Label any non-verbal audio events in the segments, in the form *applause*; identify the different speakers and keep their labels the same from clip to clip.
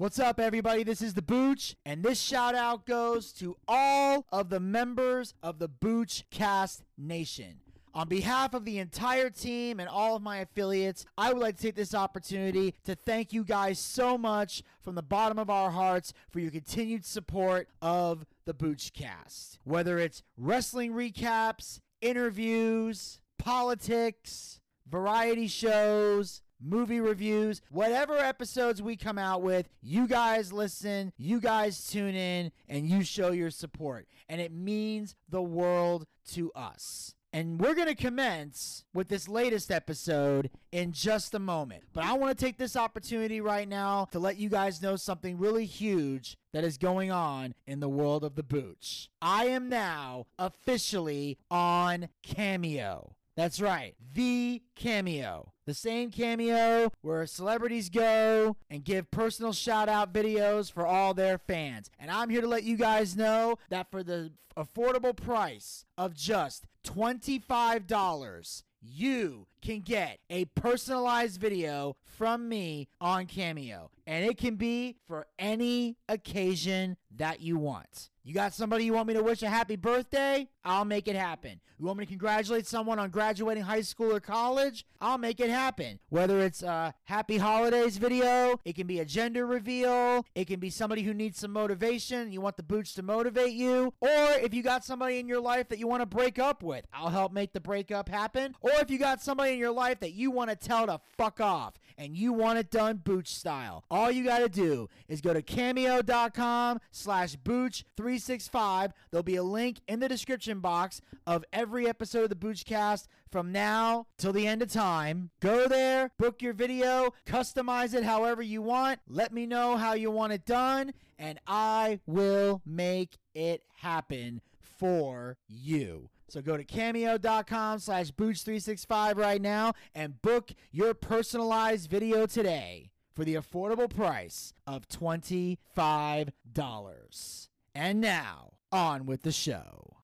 Speaker 1: What's up, everybody? This is the Booch, and this shout out goes to all of the members of the Booch Cast Nation. On behalf of the entire team and all of my affiliates, I would like to take this opportunity to thank you guys so much from the bottom of our hearts for your continued support of the Boochcast. Whether it's wrestling recaps, interviews, politics, variety shows, movie reviews, whatever episodes we come out with, you guys listen, you guys tune in, and you show your support. And it means the world to us. And we're going to commence with this latest episode in just a moment. But I want to take this opportunity right now to let you guys know something really huge that is going on in the world of the Booch. I am now officially on Cameo. That's right, the Cameo. The same Cameo where celebrities go and give personal shout out videos for all their fans. And I'm here to let you guys know that for the affordable price of just $25, you can get a personalized video from me on Cameo. And it can be for any occasion that you want. You got somebody you want me to wish a happy birthday? I'll make it happen. You want me to congratulate someone on graduating high school or college? I'll make it happen. Whether it's a happy holidays video, it can be a gender reveal, it can be somebody who needs some motivation, you want the Booch to motivate you, or if you got somebody in your life that you want to break up with, I'll help make the breakup happen. Or if you got somebody in your life that you want to tell to fuck off and you want it done booch style, all you got to do is go to cameo.com slash booch365. There'll be a link in the description box of every episode of the Boochcast from now till the end of time. Go there, book your video, customize it however you want. Let me know how you want it done, and I will make it happen for you. So go to cameo.com slash booch365 right now and book your personalized video today for the affordable price of $25. And now, on with the show.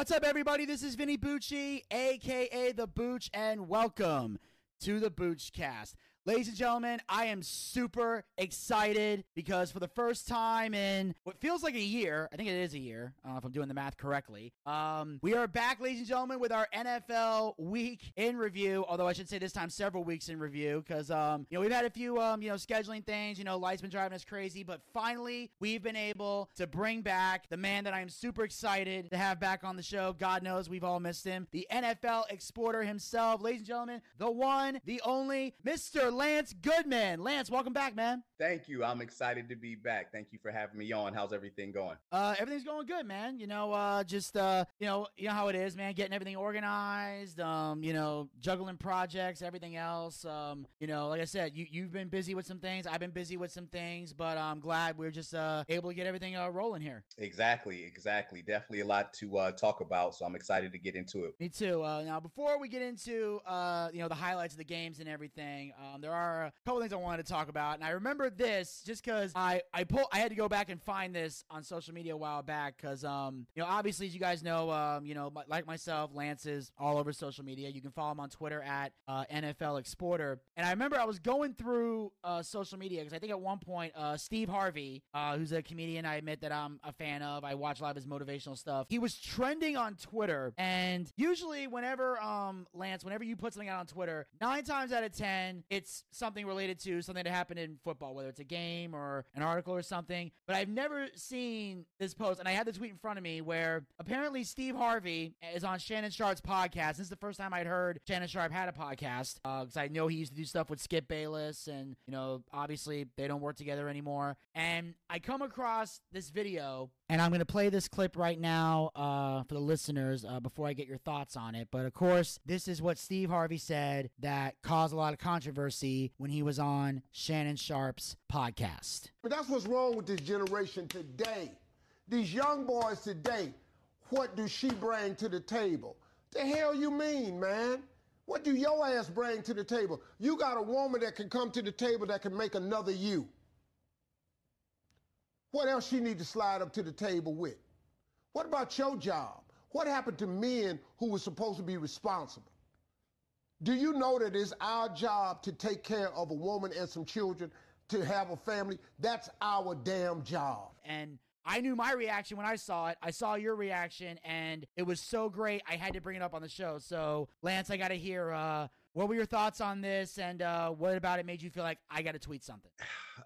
Speaker 1: What's up, everybody? This is Vinny Bucci, aka The Booch, and welcome to the Boochcast. Ladies and gentlemen, I am super excited because for the first time in what feels like a year, I think it is a year. Know if I'm doing the math correctly. Um, we are back, ladies and gentlemen, with our NFL week in review. Although I should say this time several weeks in review because um, you know we've had a few um, you know scheduling things. You know, life's been driving us crazy, but finally we've been able to bring back the man that I am super excited to have back on the show. God knows we've all missed him, the NFL exporter himself, ladies and gentlemen, the one, the only, Mister Mr. Lance Goodman. Lance, welcome back, man.
Speaker 2: Thank you. I'm excited to be back. Thank you for having me on. How's everything going?
Speaker 1: Uh, everything's going good, man. You know, uh, just uh, you know, you know how it is, man. Getting everything organized. Um, you know, juggling projects, everything else. Um, you know, like I said, you you've been busy with some things. I've been busy with some things, but I'm glad we're just uh able to get everything uh, rolling here.
Speaker 2: Exactly, exactly. Definitely a lot to uh, talk about. So I'm excited to get into it.
Speaker 1: Me too. Uh, now, before we get into uh, you know, the highlights of the games and everything, um, there are a couple things I wanted to talk about, and I remember this just because I I pull I had to go back and find this on social media a while back because um you know obviously as you guys know um you know like myself Lance is all over social media. You can follow him on Twitter at uh, NFL Exporter, and I remember I was going through uh, social media because I think at one point uh, Steve Harvey, uh, who's a comedian I admit that I'm a fan of, I watch a lot of his motivational stuff. He was trending on Twitter, and usually whenever um Lance, whenever you put something out on Twitter, nine times out of ten it's something related to something that happened in football, whether it's a game or an article or something. But I've never seen this post, and I had the tweet in front of me where apparently Steve Harvey is on Shannon Sharpe's podcast. This is the first time I'd heard Shannon Sharpe had a podcast because uh, I know he used to do stuff with Skip Bayless, and you know, obviously they don't work together anymore. And I come across this video and I'm going to play this clip right now uh, for the listeners uh, before I get your thoughts on it. But of course, this is what Steve Harvey said that caused a lot of controversy when he was on Shannon Sharpe's podcast.
Speaker 3: But that's what's wrong with this generation today. These young boys today, what do she bring to the table? The hell you mean, man? What do your ass bring to the table? You got a woman that can come to the table that can make another you. What else she need to slide up to the table with? What about your job? What happened to men who were supposed to be responsible? Do you know that it's our job to take care of a woman and some children, to have a family? That's our damn job.
Speaker 1: And I knew my reaction when I saw it. I saw your reaction, and it was so great. I had to bring it up on the show. So, Lance, I got to hear uh, what were your thoughts on this, and uh, what about it made you feel like I got to tweet something? *sighs*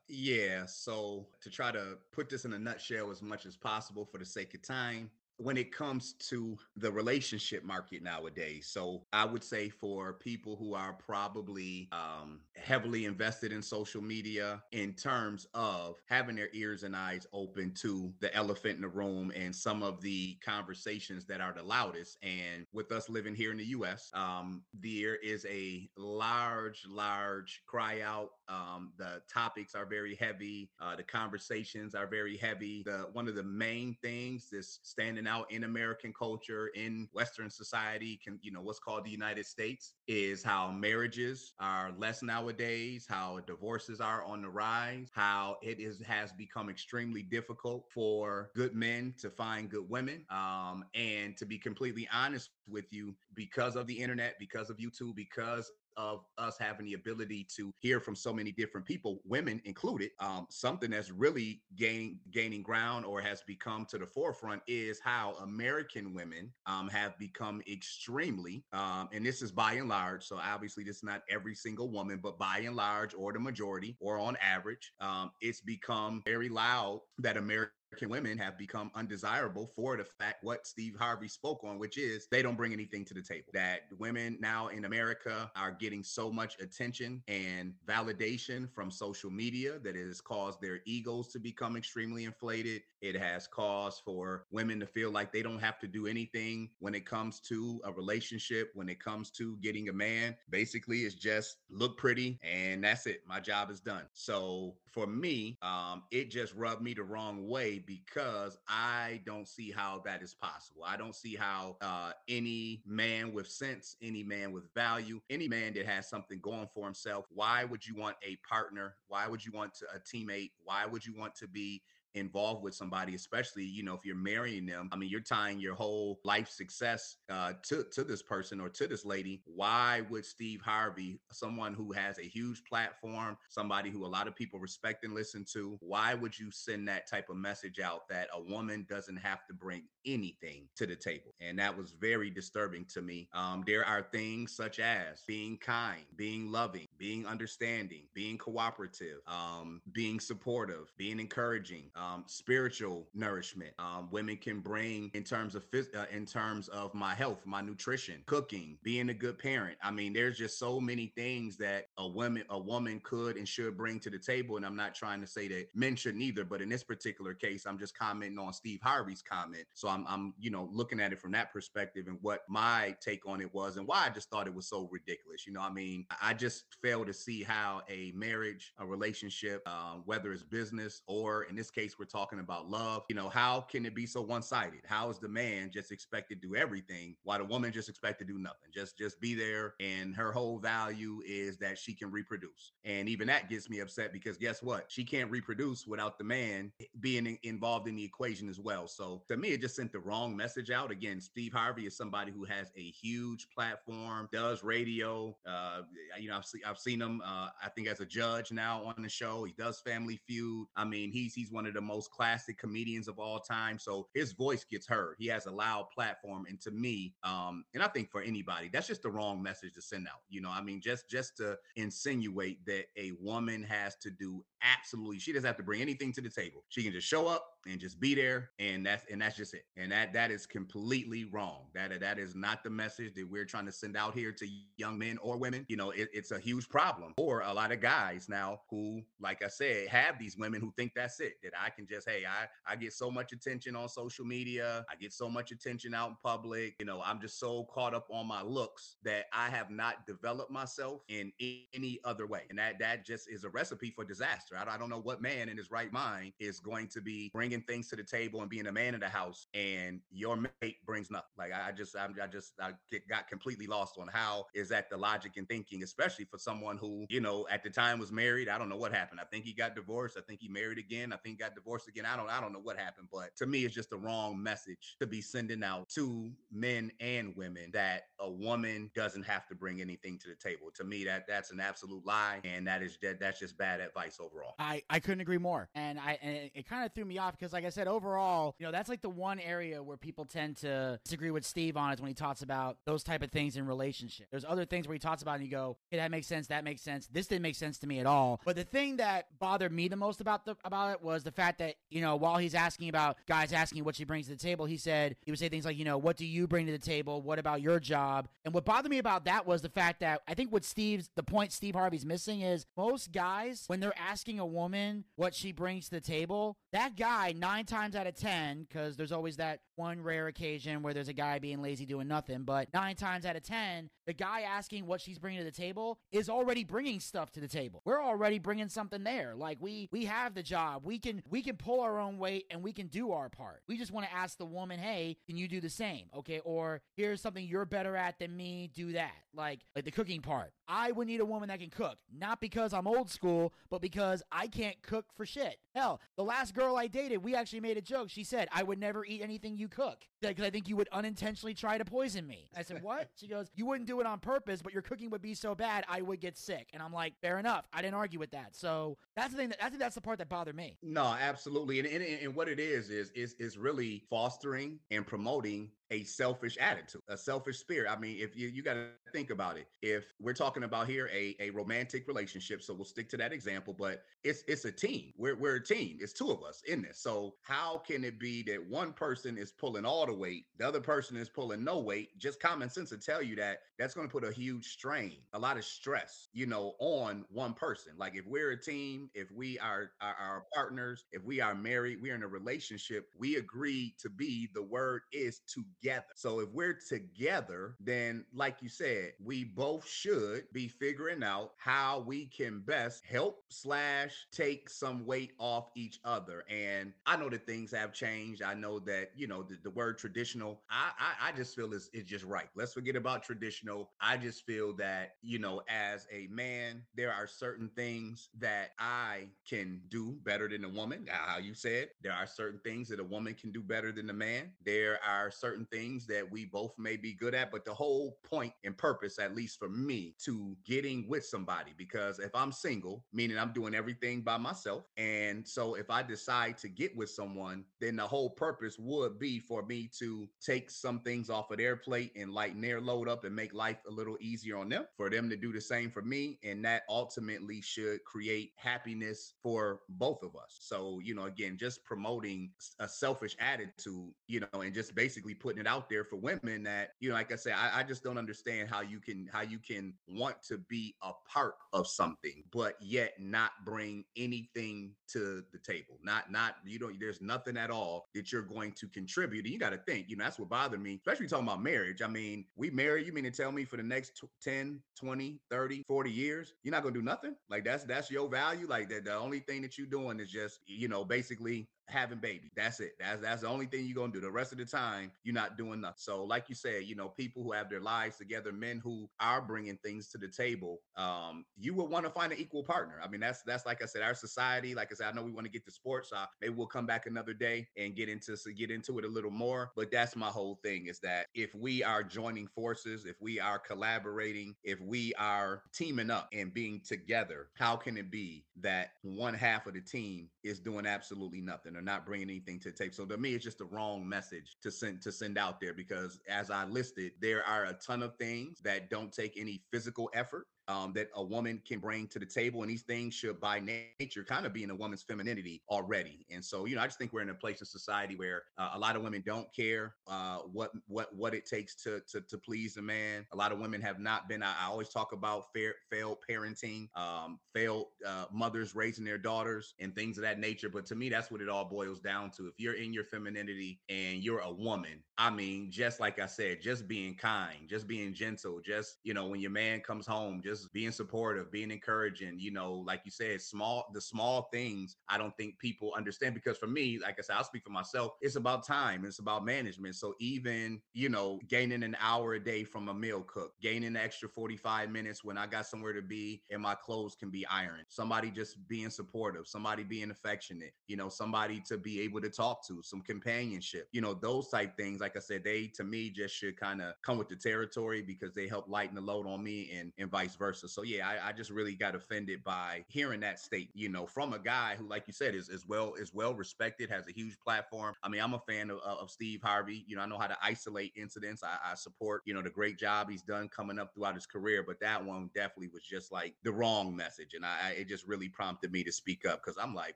Speaker 2: Yeah. So, to try to put this in a nutshell as much as possible for the sake of time, when it comes to the relationship market nowadays. So I would say for people who are probably um, heavily invested in social media in terms of having their ears and eyes open to the elephant in the room and some of the conversations that are the loudest. And with us living here in the US, um, there is a large, large cry out. Um, the topics are very heavy. Uh, the conversations are very heavy. The one of the main things is standing out in American culture, in Western society, can you know what's called the United States, is how marriages are less nowadays, how divorces are on the rise, how it is has become extremely difficult for good men to find good women. Um, and to be completely honest with you, because of the internet, because of YouTube, because of us having the ability to hear from so many different people, women included, um, something that's really gaining gaining ground or has become to the forefront is how American women um, have become extremely, um, and this is by and large. So obviously, this is not every single woman, but by and large, or the majority, or on average, um, it's become very loud that American women have become undesirable for the fact what Steve Harvey spoke on, which is they don't bring anything to the table. That women now in America are getting so much attention and validation from social media that it has caused their egos to become extremely inflated. It has caused for women to feel like they don't have to do anything when it comes to a relationship, when it comes to getting a man. Basically, it's just look pretty and that's it. My job is done. So for me, um, it just rubbed me the wrong way because I don't see how that is possible. I don't see how uh, any man with sense, any man with value, any man that has something going for himself, why would you want a partner? Why would you want to, a teammate? Why would you want to be involved with somebody, especially you know if you're marrying them. I mean, you're tying your whole life success uh, to to this person or to this lady. Why would Steve Harvey, someone who has a huge platform, somebody who a lot of people respect and listen to, why would you send that type of message out that a woman doesn't have to bring anything to the table? And that was very disturbing to me. Um, there are things such as being kind, being loving, being understanding, being cooperative, um, being supportive, being encouraging. Spiritual nourishment. Um, women can bring in terms of phys- uh, in terms of my health, my nutrition, cooking, being a good parent. I mean, there's just so many things that a woman a woman could and should bring to the table. And I'm not trying to say that men shouldn't either, but in this particular case, I'm just commenting on Steve Harvey's comment. So I'm I'm you know looking at it from that perspective and what my take on it was and why I just thought it was so ridiculous. You know, I mean, I just fail to see how a marriage, a relationship, um, whether it's business or in this case we're talking about love, you know, how can it be so one-sided? How is the man just expected to do everything while the woman just expected to do nothing? Just just be there and her whole value is that she can reproduce. And even that gets me upset because guess what? She can't reproduce without the man being in, involved in the equation as well. So to me, it just sent the wrong message out. Again, Steve Harvey is somebody who has a huge platform, does radio. Uh, you know, I've, see, I've seen him. Uh, I think as a judge now on the show, he does Family Feud. I mean, he's he's one of the most classic comedians of all time. So his voice gets heard. He has a loud platform, and to me, um, and I think for anybody, that's just the wrong message to send out. You know, I mean, just just to insinuate that a woman has to do absolutely, she doesn't have to bring anything to the table. She can just show up and just be there, and that's and that's just it. And that that is completely wrong. That that is not the message that we're trying to send out here to young men or women. You know, it, it's a huge problem for a lot of guys now who, like I said, have these women who think that's it. That I can just, hey, I I get so much attention on social media. I get so much attention out in public. You know, I'm just so caught up on my looks that I have not developed myself in any other way. And that that just is a recipe for disaster. I, I don't know what man in his right mind is going to be bringing things to the table and being a man in the house, and your mate brings nothing. Like I, just, I'm, I just, I get, got completely lost on how is that the logic and thinking, especially for someone who, you know, at the time was married. I don't know what happened. I think he got divorced. I think he married again. I think got divorced again. I don't, I don't know what happened, but to me, it's just the wrong message to be sending out to men and women that a woman doesn't have to bring anything to the table. To me, that that's an absolute lie, and that is that that's just bad advice overall.
Speaker 1: I, I couldn't agree more. And I and it, it kind of threw me off because like I said, overall, you know, that's like the one area where people tend to disagree with Steve on is when he talks about those type of things in relationship. There's other things where he talks about and you go, hey, that makes sense, that makes sense. This didn't make sense to me at all. But the thing that bothered me the most about the about it was the fact that, you know, while he's asking about guys asking what she brings to the table, he said he would say things like, you know, what do you bring to the table? What about your job? And what bothered me about that was the fact that I think what Steve's the point Steve Harvey's missing is most guys, when they're asking a woman what she brings to the table, that guy nine times out of ten, because there's always that one rare occasion where there's a guy being lazy doing nothing, but nine times out of ten, the guy asking what she's bringing to the table is already bringing stuff to the table. We're already bringing something there. Like we we have the job. We can we can pull our own weight and we can do our part. We just want to ask the woman, "Hey, can you do the same?" Okay? Or here's something you're better at than me, do that. Like like the cooking part. I would need a woman that can cook, not because I'm old school, but because I can't cook for shit. Hell, the last girl I dated, we actually made a joke. She said, "I would never eat anything you cook because I think you would unintentionally try to poison me." I said, "What?" She goes, "You wouldn't do it on purpose, but your cooking would be so bad I would get sick." And I'm like, "Fair enough. I didn't argue with that." So that's the thing. That, I think that's the part that bothered me.
Speaker 2: No, absolutely. And, and, and what it is is is is really fostering and promoting a selfish attitude, a selfish spirit. I mean, if you you got to think about it, if we're talking about here a, a romantic relationship, so we'll stick to that example, but it's it's a team. We're we're a team. It's two of us in this. So how can it be that one person is pulling all the weight, the other person is pulling no weight? Just common sense to tell you that that's going to put a huge strain, a lot of stress, you know, on one person. Like if we're a team, if we are are our partners, if we are married, we're in a relationship, we agree to be. The word is to together. So if we're together, then like you said, we both should be figuring out how we can best help slash take some weight off each other. And I know that things have changed. I know that, you know, the, the word traditional, I, I, I just feel is, is just right. Let's forget about traditional. I just feel that, you know, as a man, there are certain things that I can do better than a woman. How you said, there are certain things that a woman can do better than a man. There are certain certain things that we both may be good at, but the whole point and purpose, at least for me, to getting with somebody, because if I'm single, meaning I'm doing everything by myself, and so if I decide to get with someone, then the whole purpose would be for me to take some things off of their plate and lighten their load up and make life a little easier on them, for them to do the same for me, and that ultimately should create happiness for both of us. So, you know, again, just promoting a selfish attitude, you know, and just basically putting it out there for women that, you know, like I said, I, I just don't understand how you can how you can want to be a part of something, but yet not bring anything to the table. Not not you don't there's nothing at all that you're going to contribute. And you got to think, you know, that's what bothered me, especially talking about marriage. I mean, we married, you mean to tell me for the next 10, 20, 30, 40 years, you're not to do nothing? Like that's that's your value. Like that the only thing that you're doing is just, you know, basically having baby. That's it. That's that's the only thing you're gonna do. The rest of the time, you're not doing nothing. So, like you said, you know, people who have their lives together, men who are bringing things to the table, um, you would want to find an equal partner. I mean, that's that's like I said, our society. Like I said, I know we want to get to sports. So maybe we'll come back another day and get into so get into it a little more. But that's my whole thing is that if we are joining forces, if we are collaborating, if we are teaming up and being together, how can it be that one half of the team is doing absolutely nothing? Not bringing anything to the table. So to me, it's just the wrong message to send to send out there because as I listed, there are a ton of things that don't take any physical effort um, that a woman can bring to the table. And these things should, by nature, kind of be in a woman's femininity already. And so, you know, I just think we're in a place in society where uh, a lot of women don't care uh, what what what it takes to, to to please a man. A lot of women have not been. I, I always talk about fair, failed parenting, um, failed uh, mothers raising their daughters, and things of that nature. But to me, that's what it all boils down to. If you're in your femininity and you're a woman, I mean, just like I said, just being kind, just being gentle, just you know, when your man comes home, just just being supportive, being encouraging, you know, like you said, small, the small things I don't think people understand because for me, like I said, I'll speak for myself, it's about time, it's about management. So even, you know, gaining an hour a day from a meal cook, gaining an extra 45 minutes when I got somewhere to be and my clothes can be ironed, somebody just being supportive, somebody being affectionate, you know, somebody to be able to talk to, some companionship, you know, those type things, like I said, they to me just should kind of come with the territory because they help lighten the load on me and, and vice versa versa. So yeah, I, I, just really got offended by hearing that state, you know, from a guy who, like you said, is is well is well respected, has a huge platform. I mean, I'm a fan of, of Steve Harvey. You know, I know how to isolate incidents. I, I support, you know, the great job he's done coming up throughout his career, but that one definitely was just like the wrong message, and I, it just really prompted me to speak up because I'm like,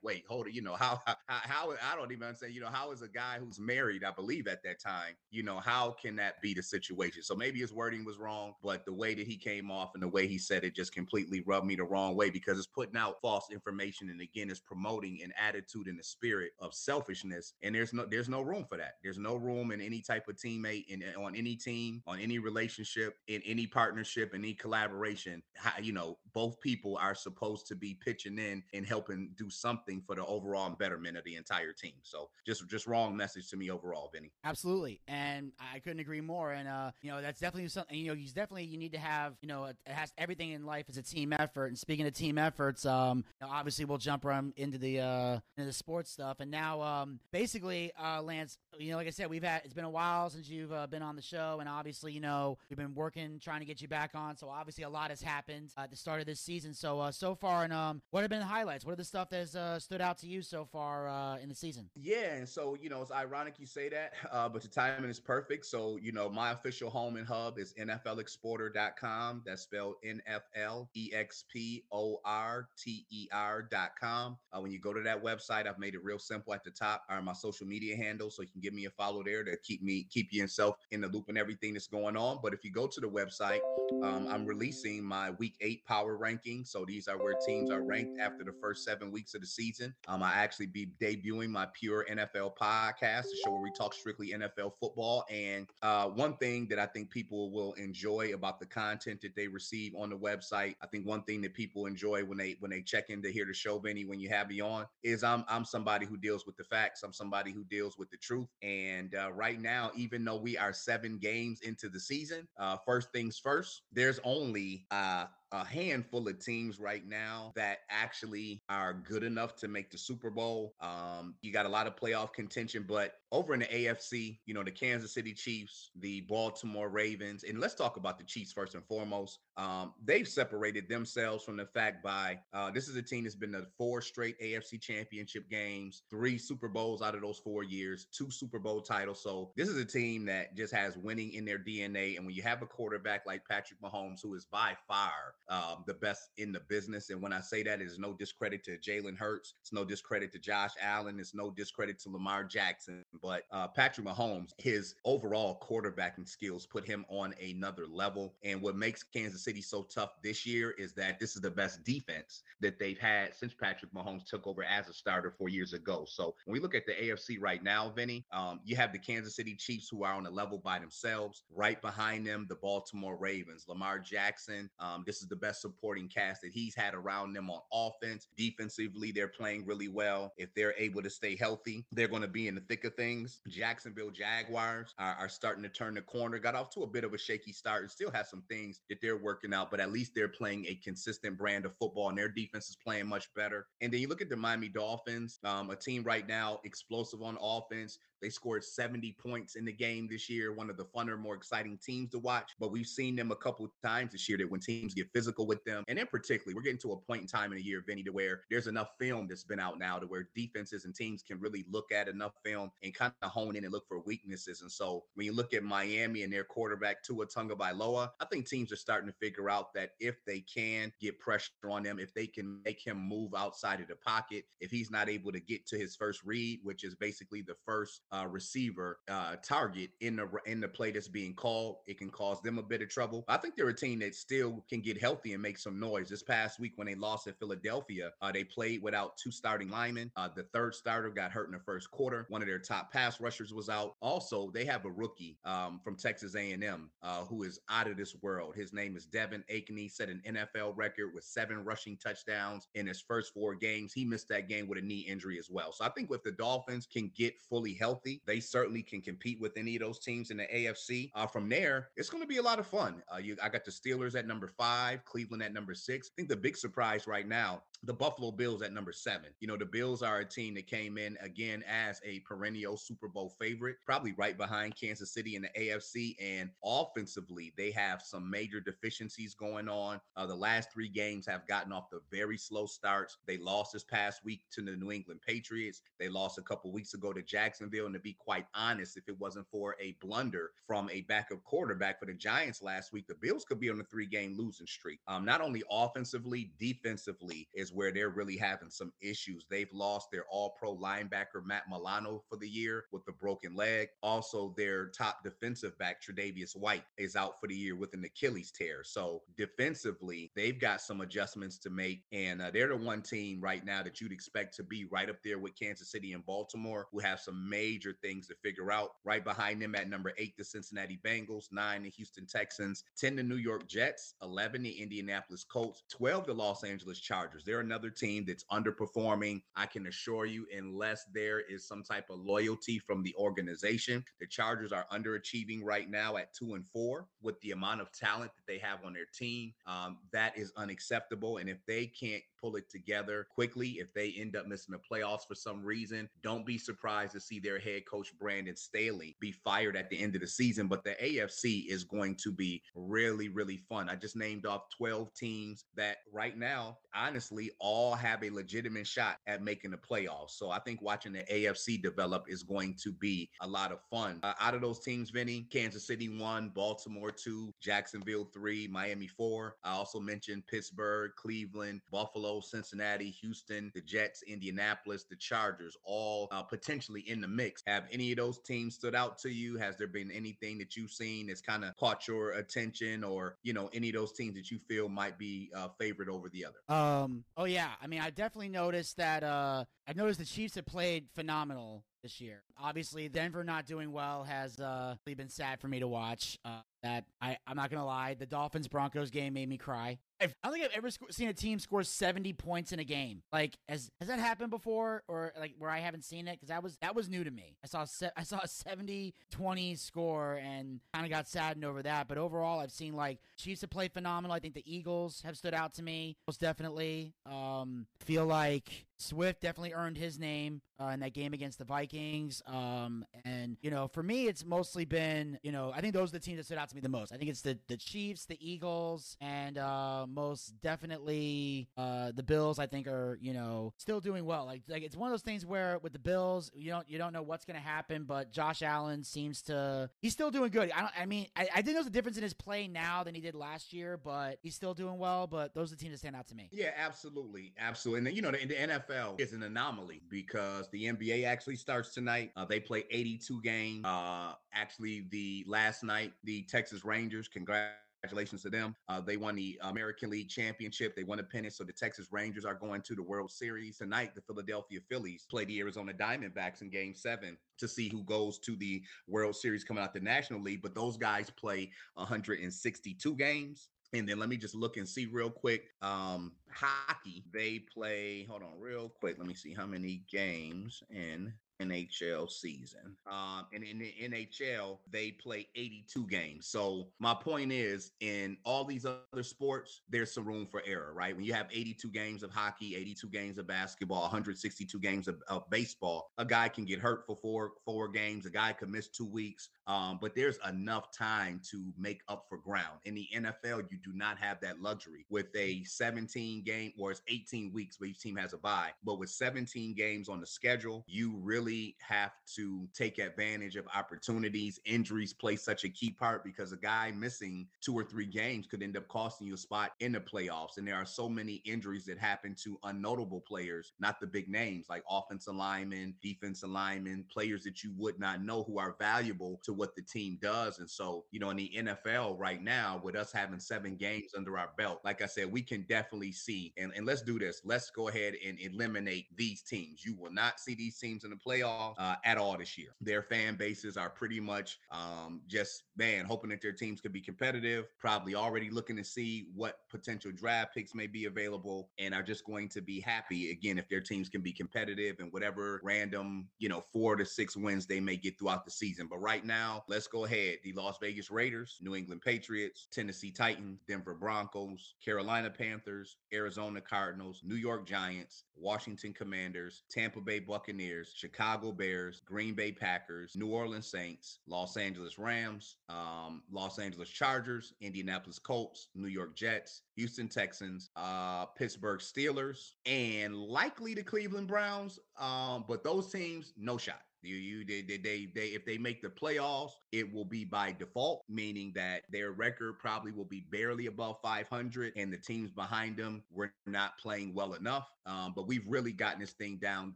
Speaker 2: wait, hold it, you know, how, how how I don't even understand, you know, how is a guy who's married, I believe at that time, you know, how can that be the situation? So maybe his wording was wrong, but the way that he came off and the way he said it just completely rubbed me the wrong way because it's putting out false information and again it's promoting an attitude and a spirit of selfishness and there's no there's no room for that. There's no room in any type of teammate in on any team on any relationship in any partnership any collaboration how, you know both people are supposed to be pitching in and helping do something for the overall betterment of the entire team. So just just wrong message to me overall Vinny.
Speaker 1: Absolutely and I couldn't agree more and uh you know that's definitely something you know he's definitely you need to have you know it has everything in life is a team effort. And speaking of team efforts, um, obviously we'll jump around into the uh, into the sports stuff. And now, um, basically, uh, Lance, you know, like I said, we've had it's been a while since you've uh, been on the show, and obviously, you know, we've been working trying to get you back on. So obviously, a lot has happened at the start of this season. So uh, so far, and um, what have been the highlights? What are the stuff that's uh, stood out to you so far uh, in the season?
Speaker 2: Yeah, and so you know, it's ironic you say that, *laughs* uh, but the timing is perfect. So you know, my official home and hub is NFLexporter.com. That's spelled N F L E X P O R T E R.com. Uh, when you go to that website, I've made it real simple at the top are my social media handles. So you can give me a follow there to keep me, keep you yourself in the loop and everything that's going on. But if you go to the website, um, I'm releasing my week eight power ranking. So these are where teams are ranked after the first seven weeks of the season. Um, I actually be debuting my pure NFL podcast, the show where we talk strictly NFL football. And uh, one thing that I think people will enjoy about the content that they receive on the website. I think one thing that people enjoy when they when they check in to hear the show, Vinny, when you have me on, is I'm I'm somebody who deals with the facts. I'm somebody who deals with the truth. And uh, right now, even though we are seven games into the season, uh, first things first, there's only uh, a handful of teams right now that actually are good enough to make the Super Bowl. Um, you got a lot of playoff contention, but over in the AFC, you know, the Kansas City Chiefs, the Baltimore Ravens, and let's talk about the Chiefs first and foremost. Um, they've separated themselves from the fact by uh, this is a team that's been to four straight AFC championship games, three Super Bowls out of those four years, two Super Bowl titles. So this is a team that just has winning in their DNA. And when you have a quarterback like Patrick Mahomes, who is by far um, the best in the business, and when I say that, it is no discredit to Jalen Hurts, it's no discredit to Josh Allen, it's no discredit to Lamar Jackson, but uh, Patrick Mahomes, his overall quarterbacking skills put him on another level. And what makes Kansas City so tough this year is that this is the best defense that they've had since Patrick Mahomes took over as a starter four years ago. So when we look at the AFC right now, Vinny, um, you have the Kansas City Chiefs who are on a level by themselves. Right behind them, the Baltimore Ravens, Lamar Jackson. Um, this is the best supporting cast that he's had around them on offense. Defensively, they're playing really well. If they're able to stay healthy, they're going to be in the thick of things. Jacksonville Jaguars are, are starting to turn the corner. Got off to a bit of a shaky start and still have some things that they're working out, but at least they're playing a consistent brand of football and their defense is playing much better. And then you look at the Miami Dolphins, um, a team right now explosive on offense. They scored 70 points in the game this year, one of the funner, more exciting teams to watch. But we've seen them a couple of times this year that when teams get physical with them, and in particular, we're getting to a point in time in the year, Vinny, to where there's enough film that's been out now to where defenses and teams can really look at enough film and kind of hone in and look for weaknesses. And so when you look at Miami and their quarterback Tua Tagovailoa, I think teams are starting to figure out that if they can get pressure on them, if they can make him move outside of the pocket, if he's not able to get to his first read, which is basically the first uh, receiver uh, target in the in the play that's being called, it can cause them a bit of trouble. I think they're a team that still can get healthy and make some noise. This past week when they lost at Philadelphia, uh, they played without two starting linemen. Uh, the third starter got hurt in the first quarter. One of their top pass rushers was out. Also, they have a rookie um, from Texas A&M uh, who is out of this world. His name is De'Von Achane. Set an NFL record with seven rushing touchdowns in his first four games. He missed that game with a knee injury as well. So I think if the Dolphins can get fully healthy, they certainly can compete with any of those teams in the AFC. Uh, from there, it's going to be a lot of fun. Uh, you, I got the Steelers at number five, Cleveland at number six. I think the big surprise right now the Buffalo Bills at number seven. You know, the Bills are a team that came in again as a perennial Super Bowl favorite, probably right behind Kansas City in the AFC. And offensively, they have some major deficiencies going on. Uh, the last three games have gotten off the very slow starts. They lost this past week to the New England Patriots. They lost a couple weeks ago to Jacksonville. And to be quite honest, if it wasn't for a blunder from a backup quarterback for the Giants last week, the Bills could be on a three game losing streak. Um, not only offensively, defensively is where they're really having some issues. They've lost their all pro linebacker, Matt Milano, for the year with the broken leg. Also, their top defensive back, Tre'Davious White, is out for the year with an Achilles tear. So, defensively, they've got some adjustments to make. And uh, they're the one team right now that you'd expect to be right up there with Kansas City and Baltimore, who have some major things to figure out. Right behind them at number eight, the Cincinnati Bengals, nine, the Houston Texans, 10, the New York Jets, 11, the Indianapolis Colts, 12, the Los Angeles Chargers. They're another team that's underperforming. I can assure you, unless there is some type of loyalty from the organization, the Chargers are underachieving right now at two and four with the amount of talent that they have on their team. Um, that is unacceptable. And if they can't pull it together quickly, if they end up missing the playoffs for some reason, don't be surprised to see their head coach Brandon Staley be fired at the end of the season. But the AFC is going to be really, really fun. I just named off 12 teams that right now, honestly, all have a legitimate shot at making the playoffs. So I think watching the AFC develop is going to be a lot of fun. Uh, out of those teams, Vinny, Kansas City one, Baltimore two, Jacksonville three, Miami four. I also mentioned Pittsburgh, Cleveland, Buffalo, Cincinnati, Houston, the Jets, Indianapolis, the Chargers, all uh, potentially in the mix. Have any of those teams stood out to you? Has there been anything that you've seen that's kind of caught your attention, or you know, any of those teams that you feel might be uh, favored over the other?
Speaker 1: Um. Oh yeah. I mean, I definitely noticed that. Uh, I've noticed the Chiefs have played phenomenal this year. Obviously, Denver not doing well has uh, been sad for me to watch. Uh, that I, I'm not gonna lie, the Dolphins Broncos game made me cry. I don't think I've ever sco- seen a team score 70 points in a game. Like, has has that happened before, or like where I haven't seen it? Because that was that was new to me. I saw se- I saw a 70-20 score and kind of got saddened over that. But overall, I've seen like Chiefs have played phenomenal. I think the Eagles have stood out to me most definitely. Um, feel like Swift definitely earned his name uh, in that game against the Vikings. Um, and you know, for me, it's mostly been you know I think those are the teams that stood out to me the most. I think it's the the Chiefs, the Eagles, and uh, most definitely uh, the Bills. I think are you know still doing well. Like like it's one of those things where with the Bills, you don't you don't know what's going to happen, but Josh Allen seems to he's still doing good. I. I mean, I, I think there's a difference in his play now than he did last year, but he's still doing well. But those are the teams that stand out to me.
Speaker 2: Yeah, absolutely, absolutely. And you know, the, the NFL is an anomaly because the NBA actually starts tonight. Uh, they play 82 games. Uh, actually, the last night, the Texas Rangers. Congrats. Congratulations to them. Uh, they won the American League Championship. They won a pennant. So the Texas Rangers are going to the World Series tonight. The Philadelphia Phillies play the Arizona Diamondbacks in Game Seven to see who goes to the World Series coming out the National League. But those guys play 162 games. And then let me just look and see real quick. Um, hockey, they play. Hold on, real quick. Let me see how many games in NHL season. Um, and in the NHL, they play 82 games. So my point is, in all these other sports, there's some room for error, right? When you have 82 games of hockey, 82 games of basketball, 162 games of, of baseball, a guy can get hurt for four four games. A guy could miss two weeks. Um, but there's enough time to make up for ground. In the NFL, you do not have that luxury with a 17 game or it's 18 weeks, but each team has a bye. But with 17 games on the schedule, you really have to take advantage of opportunities. Injuries play such a key part because a guy missing two or three games could end up costing you a spot in the playoffs. And there are so many injuries that happen to unnotable players, not the big names like offensive linemen, defensive linemen, players that you would not know who are valuable to what the team does. And so, you know, in the NFL right now, with us having seven games under our belt, like I said, we can definitely see. And, and let's do this. Let's go ahead and eliminate these teams. You will not see these teams in the playoffs uh, at all this year. Their fan bases are pretty much um, just, man, hoping that their teams could be competitive, probably already looking to see what potential draft picks may be available, and are just going to be happy, again, if their teams can be competitive and whatever random, you know, four to six wins they may get throughout the season. But right now, let's go ahead. The Las Vegas Raiders, New England Patriots, Tennessee Titans, Denver Broncos, Carolina Panthers, Arizona Cardinals, New York Giants, Washington Commanders, Tampa Bay Buccaneers, Chicago Bears, Green Bay Packers, New Orleans Saints, Los Angeles Rams, um, Los Angeles Chargers, Indianapolis Colts, New York Jets, Houston Texans, uh, Pittsburgh Steelers, and likely the Cleveland Browns. Um, but those teams, no shot. You, you, they, they, they, they, if they make the playoffs, it will be by default, meaning that their record probably will be barely above 500, and the teams behind them were not playing well enough. Um, but we've really gotten this thing down,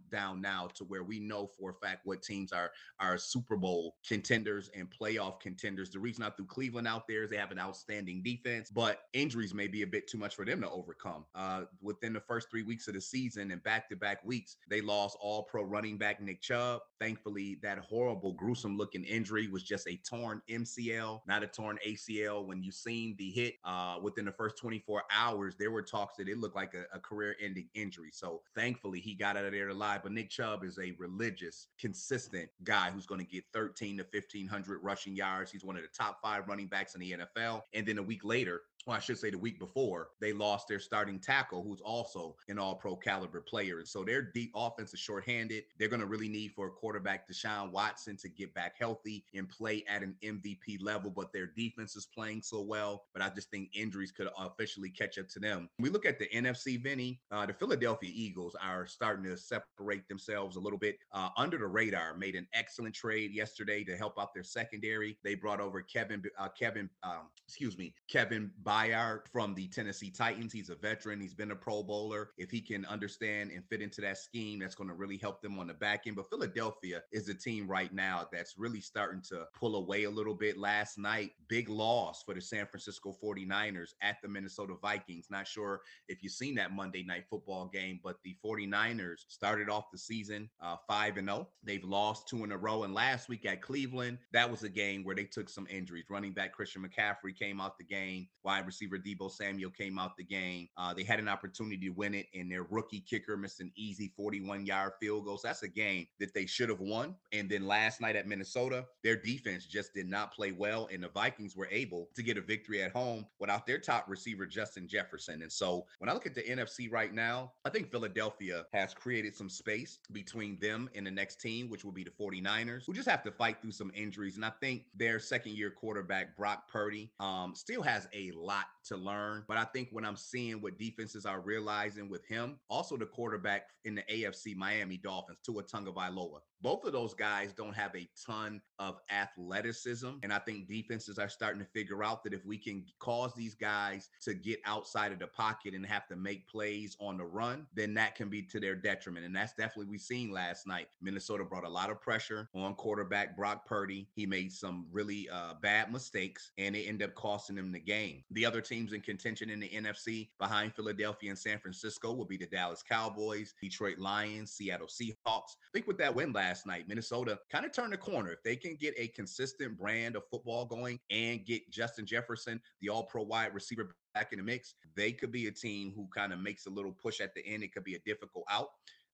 Speaker 2: down now to where we know for a fact what teams are are Super Bowl contenders and playoff contenders. The reason I threw Cleveland out there is they have an outstanding defense, but injuries may be a bit too much for them to overcome. Uh, within the first three weeks of the season and back to back weeks, they lost All Pro running back Nick Chubb. Thankfully, that horrible, gruesome looking injury was just a torn MCL, not a torn ACL. When you seen the hit uh, within the first 24 hours, there were talks that it looked like a, a career ending injury. So thankfully, he got out of there alive. But Nick Chubb is a religious, consistent guy who's going to get 13 to 1500 rushing yards. He's one of the top five running backs in the NFL. And then a week later, well, I should say the week before, they lost their starting tackle, who's also an all pro caliber player. And so their deep offense is shorthanded. They're going to really need for a quarterback, Deshaun Watson, to get back healthy and play at an MVP level. But their defense is playing so well. But I just think injuries could officially catch up to them. When we look at the NFC, Vinny, uh, the Philadelphia Eagles are starting to separate themselves a little bit uh, under the radar. Made an excellent trade yesterday to help out their secondary. They brought over Kevin, uh, Kevin, um, excuse me, Kevin. Byard from the Tennessee Titans. He's a veteran. He's been a Pro Bowler. If he can understand and fit into that scheme, that's going to really help them on the back end. But Philadelphia is a team right now that's really starting to pull away a little bit. Last night, big loss for the San Francisco 49ers at the Minnesota Vikings. Not sure if you've seen that Monday night football game, but the 49ers started off the season uh, 5 and 0. They've lost two in a row. And last week at Cleveland, that was a game where they took some injuries. Running back Christian McCaffrey came out the game. Wide wide receiver Deebo Samuel came out the game. Uh, they had an opportunity to win it, and their rookie kicker missed an easy 41 yard field goal. So that's a game that they should have won. And then last night at Minnesota, their defense just did not play well, and the Vikings were able to get a victory at home without their top receiver, Justin Jefferson. And so when I look at the NFC right now, I think Philadelphia has created some space between them and the next team, which will be the 49ers, who just have to fight through some injuries. And I think their second year quarterback, Brock Purdy, um, still has a lot lot to learn. But I think when I'm seeing what defenses are realizing with him, also the quarterback in the AFC Miami Dolphins, Tua Tagovailoa, both of those guys don't have a ton of athleticism. And I think defenses are starting to figure out that if we can cause these guys to get outside of the pocket and have to make plays on the run, then that can be to their detriment. And that's definitely we seen last night. Minnesota brought a lot of pressure on quarterback Brock Purdy. He made some really uh, bad mistakes and it ended up costing them the game. The other teams in contention in the NFC behind Philadelphia and San Francisco will be the Dallas Cowboys, Detroit Lions, Seattle Seahawks. I think with that win last night, Minnesota kind of turned the corner. If they can get a consistent brand of football going and get Justin Jefferson, the all pro wide receiver back in the mix, they could be a team who kind of makes a little push at the end. It could be a difficult out.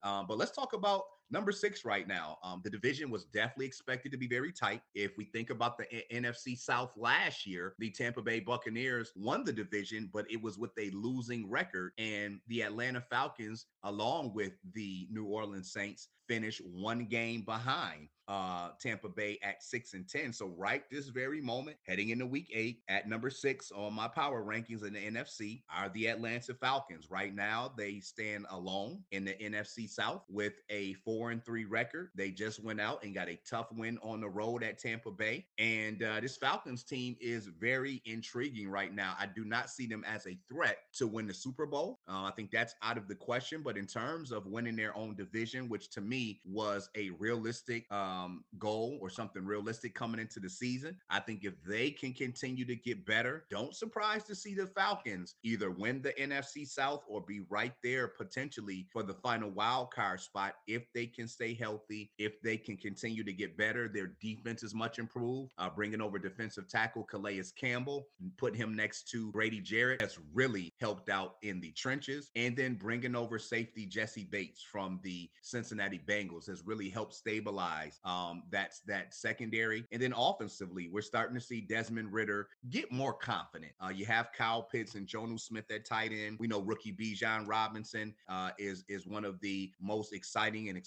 Speaker 2: Um, but let's talk about number six right now. Um, the division was definitely expected to be very tight. If we think about the NFC South last year, the Tampa Bay Buccaneers won the division, but it was with a losing record. And the Atlanta Falcons, along with the New Orleans Saints, finished one game behind uh, Tampa Bay at six and 10. So, right this very moment, heading into week eight at number six on my power rankings in the NFC are the Atlanta Falcons. Right now, they stand alone in the NFC South with a four and three record. They just went out and got a tough win on the road at Tampa Bay. And uh, this Falcons team is very intriguing right now. I do not see them as a threat to win the Super Bowl. Uh, I think that's out of the question. But in terms of winning their own division, which to me was a realistic, um, goal or something realistic coming into the season. I think if they can continue to get better, don't surprise to see the Falcons either win the NFC South or be right there potentially for the final wild card spot if they can stay healthy, if they can continue to get better. Their defense is much improved. Uh, bringing over defensive tackle Calais Campbell, and put him next to Grady Jarrett has really helped out in the trenches. And then bringing over safety Jessie Bates from the Cincinnati Bengals has really helped stabilize um, that's that secondary. And then offensively, we're starting to see Desmond Ridder get more confident. Uh, you have Kyle Pitts and Jonnu Smith at tight end. We know rookie Bijan Robinson uh, is is one of the most exciting and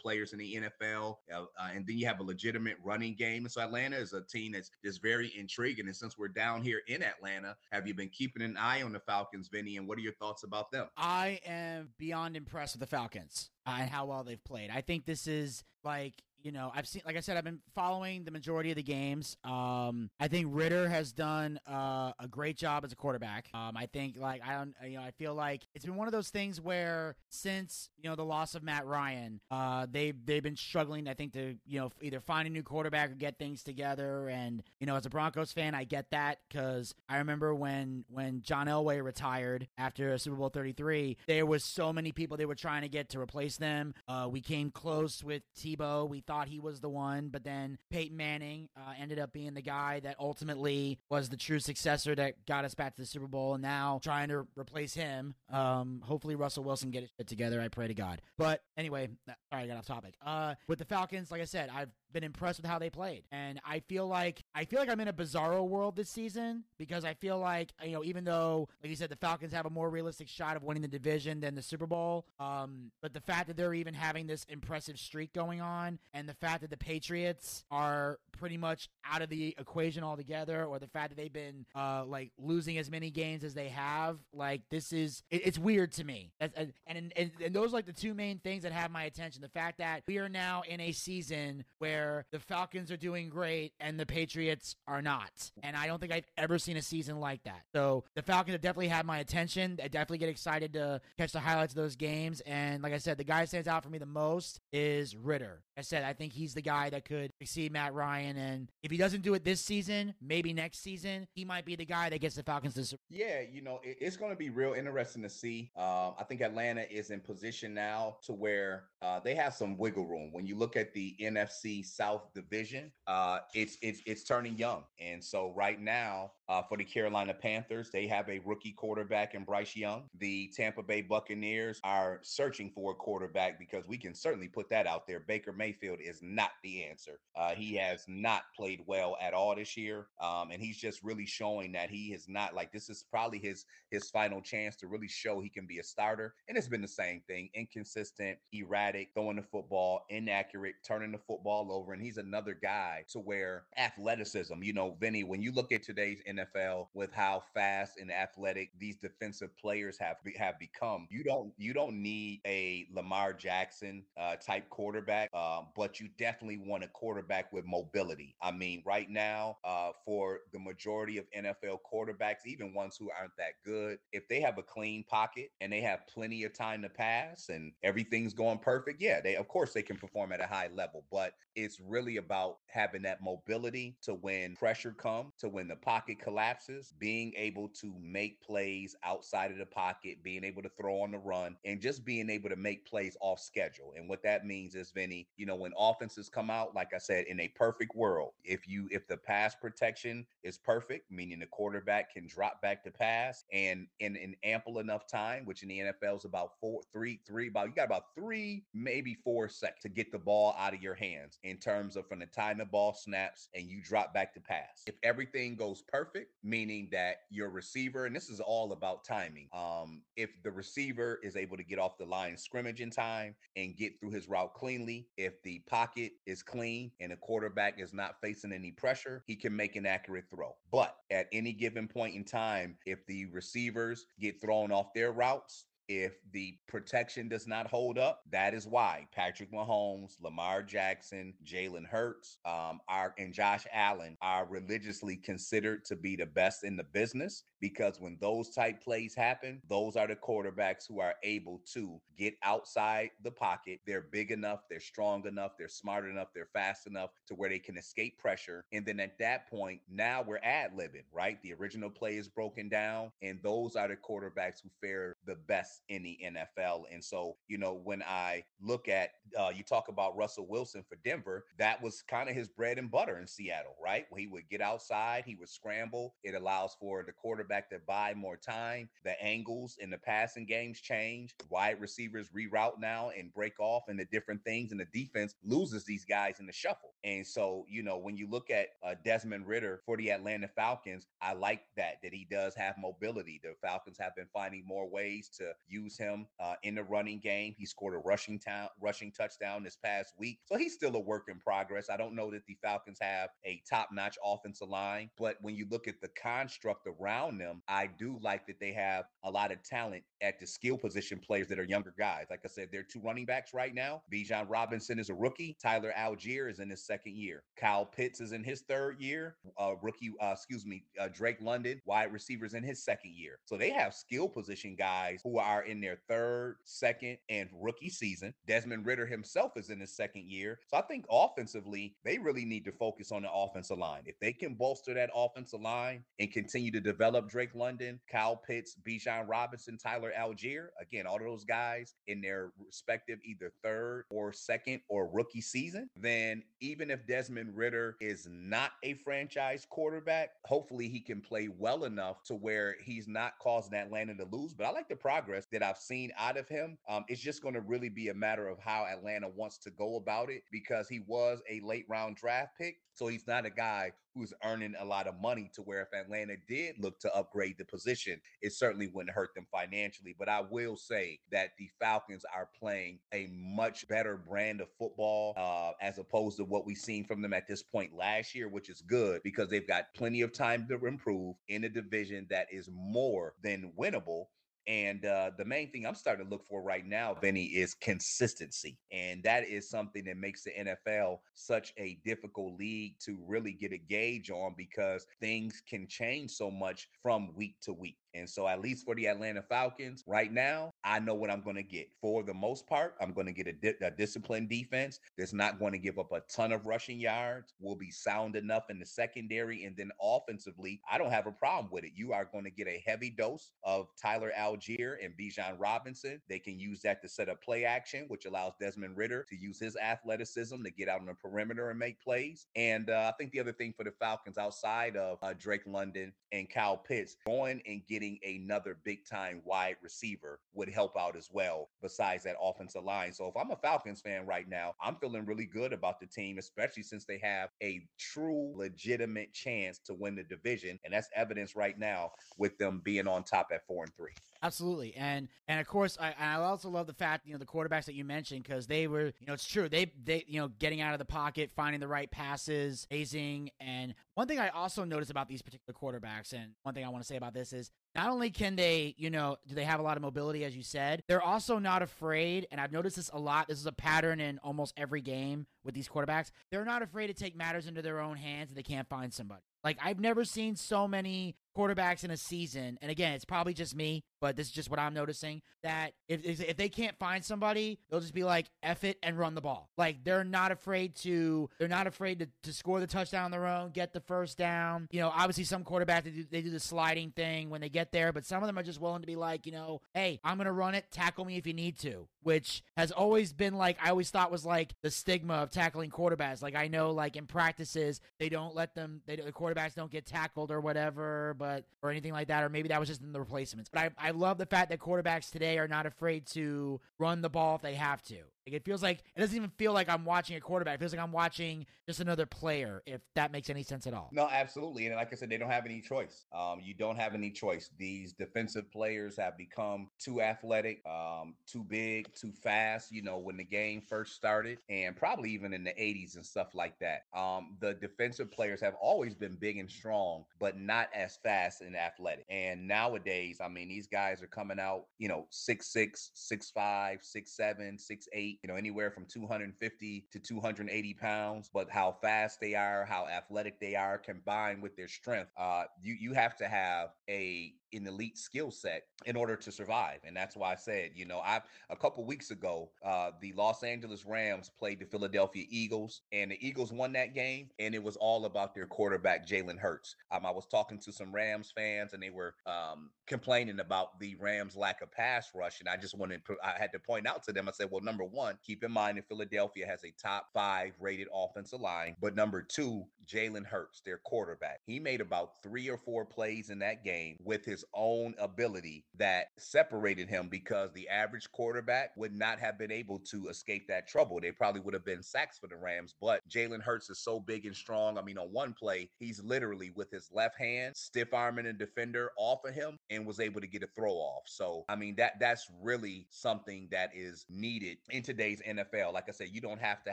Speaker 2: players in the NFL. Uh, uh, and then you have a legitimate running game. And so Atlanta is a team that's just very intriguing. And since we're down here in Atlanta, have you been keeping an eye on the Falcons, Vinny? And what are your thoughts about them?
Speaker 1: I am beyond impressed with the Falcons and how well they've played. I think this is like you know, I've seen, like I said, I've been following the majority of the games. Um, I think Ridder has done uh, a great job as a quarterback. Um, I think, like, I don't, you know, I feel like it's been one of those things where since you know the loss of Matt Ryan, uh, they they've been struggling. I think to you know either find a new quarterback or get things together. And you know, as a Broncos fan, I get that because I remember when when John Elway retired after Super Bowl Thirty Three, there was so many people they were trying to get to replace them. Uh, we came close with Tebow. We thought he was the one, but then Peyton Manning uh, ended up being the guy that ultimately was the true successor that got us back to the Super Bowl. And now trying to replace him. Um, hopefully Russell Wilson get it together. I pray to God. But anyway, sorry, I got off topic. Uh, with the Falcons, like I said, I've been impressed with how they played. And I feel like I feel like I'm in a bizarro world this season because I feel like you know even though like you said the Falcons have a more realistic shot of winning the division than the Super Bowl, um, but the fact that they're even having this impressive streak going on and the fact that the Patriots are pretty much out of the equation altogether or the fact that they've been uh, like losing as many games as they have, like this is it, it's weird to me. and, and and and those are like the two main things that have my attention. The fact that we are now in a season where where the Falcons are doing great and the Patriots are not. And I don't think I've ever seen a season like that. So the Falcons have definitely had my attention. I definitely get excited to catch the highlights of those games. And like I said, the guy stands out for me the most is Ridder. I said I think he's the guy that could exceed Matt Ryan. And if he doesn't do it this season, maybe next season, he might be the guy that gets the Falcons to.
Speaker 2: Yeah, you know, it's going to be real interesting to see. Uh, I think Atlanta is in position now to where uh, they have some wiggle room. When you look at the NFC South Division, uh, it's it's it's turning young. And so right now, uh, for the Carolina Panthers, they have a rookie quarterback in Bryce Young. The Tampa Bay Buccaneers are searching for a quarterback because we can certainly put that out there. Baker Mayfield is not the answer. Uh, he has not played well at all this year, um, and he's just really showing that he is not like this is probably his his final chance to really show he can be a starter. And it's been the same thing: inconsistent, erratic, throwing the football, inaccurate, turning the football over. And he's another guy to where athleticism. You know, Vinny, when you look at today's NFL with how fast and athletic these defensive players have have become, you don't you don't need a Lamar Jackson uh, type quarterback, uh, but you definitely want a quarterback with mobility. I mean, right now, uh, for the majority of NFL quarterbacks, even ones who aren't that good, if they have a clean pocket and they have plenty of time to pass and everything's going perfect, yeah, they of course they can perform at a high level, but it's really about having that mobility to when pressure comes, to when the pocket collapses, being able to make plays outside of the pocket, being able to throw on the run, and just being able to make plays off schedule. And what that means is, Vinny, you know, when offenses come out, like I said, in a perfect world, if you if the pass protection is perfect, meaning the quarterback can drop back to pass and in an ample enough time, which in the NFL is about four, three, three, about you got about three, maybe four seconds to get the ball out of your hands in terms of from the time the ball snaps and you drop back to pass. If everything goes perfect, meaning that your receiver, and this is all about timing, um, if the receiver is able to get off the line scrimmage in time and get through his route cleanly, if the pocket is clean and the quarterback is not facing any pressure, he can make an accurate throw. But at any given point in time, if the receivers get thrown off their routes, if the protection does not hold up, that is why Patrick Mahomes, Lamar Jackson, Jalen Hurts, um, and Josh Allen are religiously considered to be the best in the business because when those type plays happen, those are the quarterbacks who are able to get outside the pocket. They're big enough, they're strong enough, they're smart enough, they're fast enough to where they can escape pressure. And then at that point, now we're ad libbing, right? The original play is broken down, and those are the quarterbacks who fare the best in the NFL. And so, you know, when I look at uh, you talk about Russell Wilson for Denver, that was kind of his bread and butter in Seattle, right? Where he would get outside, he would scramble. It allows for the quarterback to buy more time. The angles in the passing games change. Wide receivers reroute now and break off and the different things, and the defense loses these guys in the shuffle. And so, you know, when you look at uh, Desmond Ridder for the Atlanta Falcons, I like that that he does have mobility. The Falcons have been finding more ways to use him uh, in the running game. He scored a rushing town rushing touchdown this past week. So he's still a work in progress. I don't know that the Falcons have a top notch offensive line, but when you look at the construct around them, I do like that they have a lot of talent at the skill position players that are younger guys. Like I said, they're two running backs right now. Bijan Robinson is a rookie. Tyler Allgeier is in his second year. Kyle Pitts is in his third year. Uh, rookie, uh, excuse me, uh, Drake London, wide receivers in his second year. So they have skill position guys who are in their third, second, and rookie season. Desmond Ridder himself is in his second year. So I think offensively, they really need to focus on the offensive line. If they can bolster that offensive line and continue to develop Drake London, Kyle Pitts, Bijan Robinson, Tyler Allgeier. Again, all of those guys in their respective either third or second or rookie season, then even if Desmond Ridder is not a franchise quarterback, hopefully he can play well enough to where he's not causing Atlanta to lose. But I like the progress that I've seen out of him. Um, it's just going to really be a matter of how Atlanta wants to go about it because he was a late round draft pick. So he's not a guy who's earning a lot of money to where if Atlanta did look to upgrade the position, it certainly wouldn't hurt them financially. But I will say that the Falcons are playing a much better brand of football uh, as opposed to what we've seen from them at this point last year, which is good because they've got plenty of time to improve in a division that is more than winnable. And uh, the main thing I'm starting to look for right now, Vinny, is consistency. And that is something that makes the NFL such a difficult league to really get a gauge on because things can change so much from week to week. And so, at least for the Atlanta Falcons, right now, I know what I'm going to get. For the most part, I'm going to get a, di- a, disciplined defense that's not going to give up a ton of rushing yards, will be sound enough in the secondary. And then offensively, I don't have a problem with it. You are going to get a heavy dose of Tyler Al Allgeier and Bijan Robinson. They can use that to set up play action, which allows Desmond Ridder to use his athleticism to get out on the perimeter and make plays. And uh, I think the other thing for the Falcons outside of uh, Drake London and Kyle Pitts, going and getting another big time wide receiver would help out as well, besides that offensive line. So if I'm a Falcons fan right now, I'm feeling really good about the team, especially since they have a true, legitimate chance to win the division. And that's evidence right now with them being on top at four and three.
Speaker 1: Absolutely, and and of course, I, I also love the fact you know the quarterbacks that you mentioned because they were you know it's true they they you know getting out of the pocket, finding the right passes, amazing. And one thing I also noticed about these particular quarterbacks, and one thing I want to say about this is not only can they, you know, do they have a lot of mobility, as you said, they're also not afraid. And I've noticed this a lot. This is a pattern in almost every game with these quarterbacks. They're not afraid to take matters into their own hands if they can't find somebody. Like I've never seen so many quarterbacks in a season, and again, it's probably just me, but this is just what I'm noticing. That if if they can't find somebody, they'll just be like F it" and run the ball. Like they're not afraid to they're not afraid to, to score the touchdown on their own, get the first down. You know, obviously some quarterbacks they do, they do the sliding thing when they get there, but some of them are just willing to be like, you know, hey, I'm gonna run it, tackle me if you need to, which has always been like I always thought was like the stigma of tackling quarterbacks. Like I know, like in practices, they don't let them, they the quarterbacks don't get tackled or whatever, but or anything like that, or maybe that was just in the replacements. But I I love the fact that quarterbacks today are not afraid to run the ball if they have to. Like it feels like it doesn't even feel like I'm watching a quarterback. It feels like I'm watching just another player. If that makes any sense at all.
Speaker 2: No, absolutely. And like I said, they don't have any choice. Um, you don't have any choice. These defensive players have become too athletic, um, too big, too fast. You know, when the game first started, and probably even in the '80s and stuff like that. Um, the defensive players have always been big and strong, but not as fast and athletic. And nowadays, I mean, these guys are coming out, you know, six six, six five, six seven, six eight you know, anywhere from 250 to 280 pounds, but how fast they are, how athletic they are, combined with their strength, uh, you you have to have a an elite skill set in order to survive. And that's why I said, you know, I a couple weeks ago, uh, the Los Angeles Rams played the Philadelphia Eagles, and the Eagles won that game, and it was all about their quarterback Jalen Hurts. Um, I was talking to some Rams fans, and they were um, complaining about the Rams' lack of pass rush, and I just wanted, I had to point out to them. I said, well, number one, keep in mind that Philadelphia has a top five rated offensive line, but number two, Jalen Hurts, their quarterback, he made about three or four plays in that game with his own ability that separated him because the average quarterback would not have been able to escape that trouble. They probably would have been sacks for the Rams, but Jalen Hurts is so big and strong. I mean, on one play, he's literally with his left hand stiff arming a defender off of him and was able to get a throw off. So, I mean, that that's really something that is needed in today's NFL. Like I said, you don't have to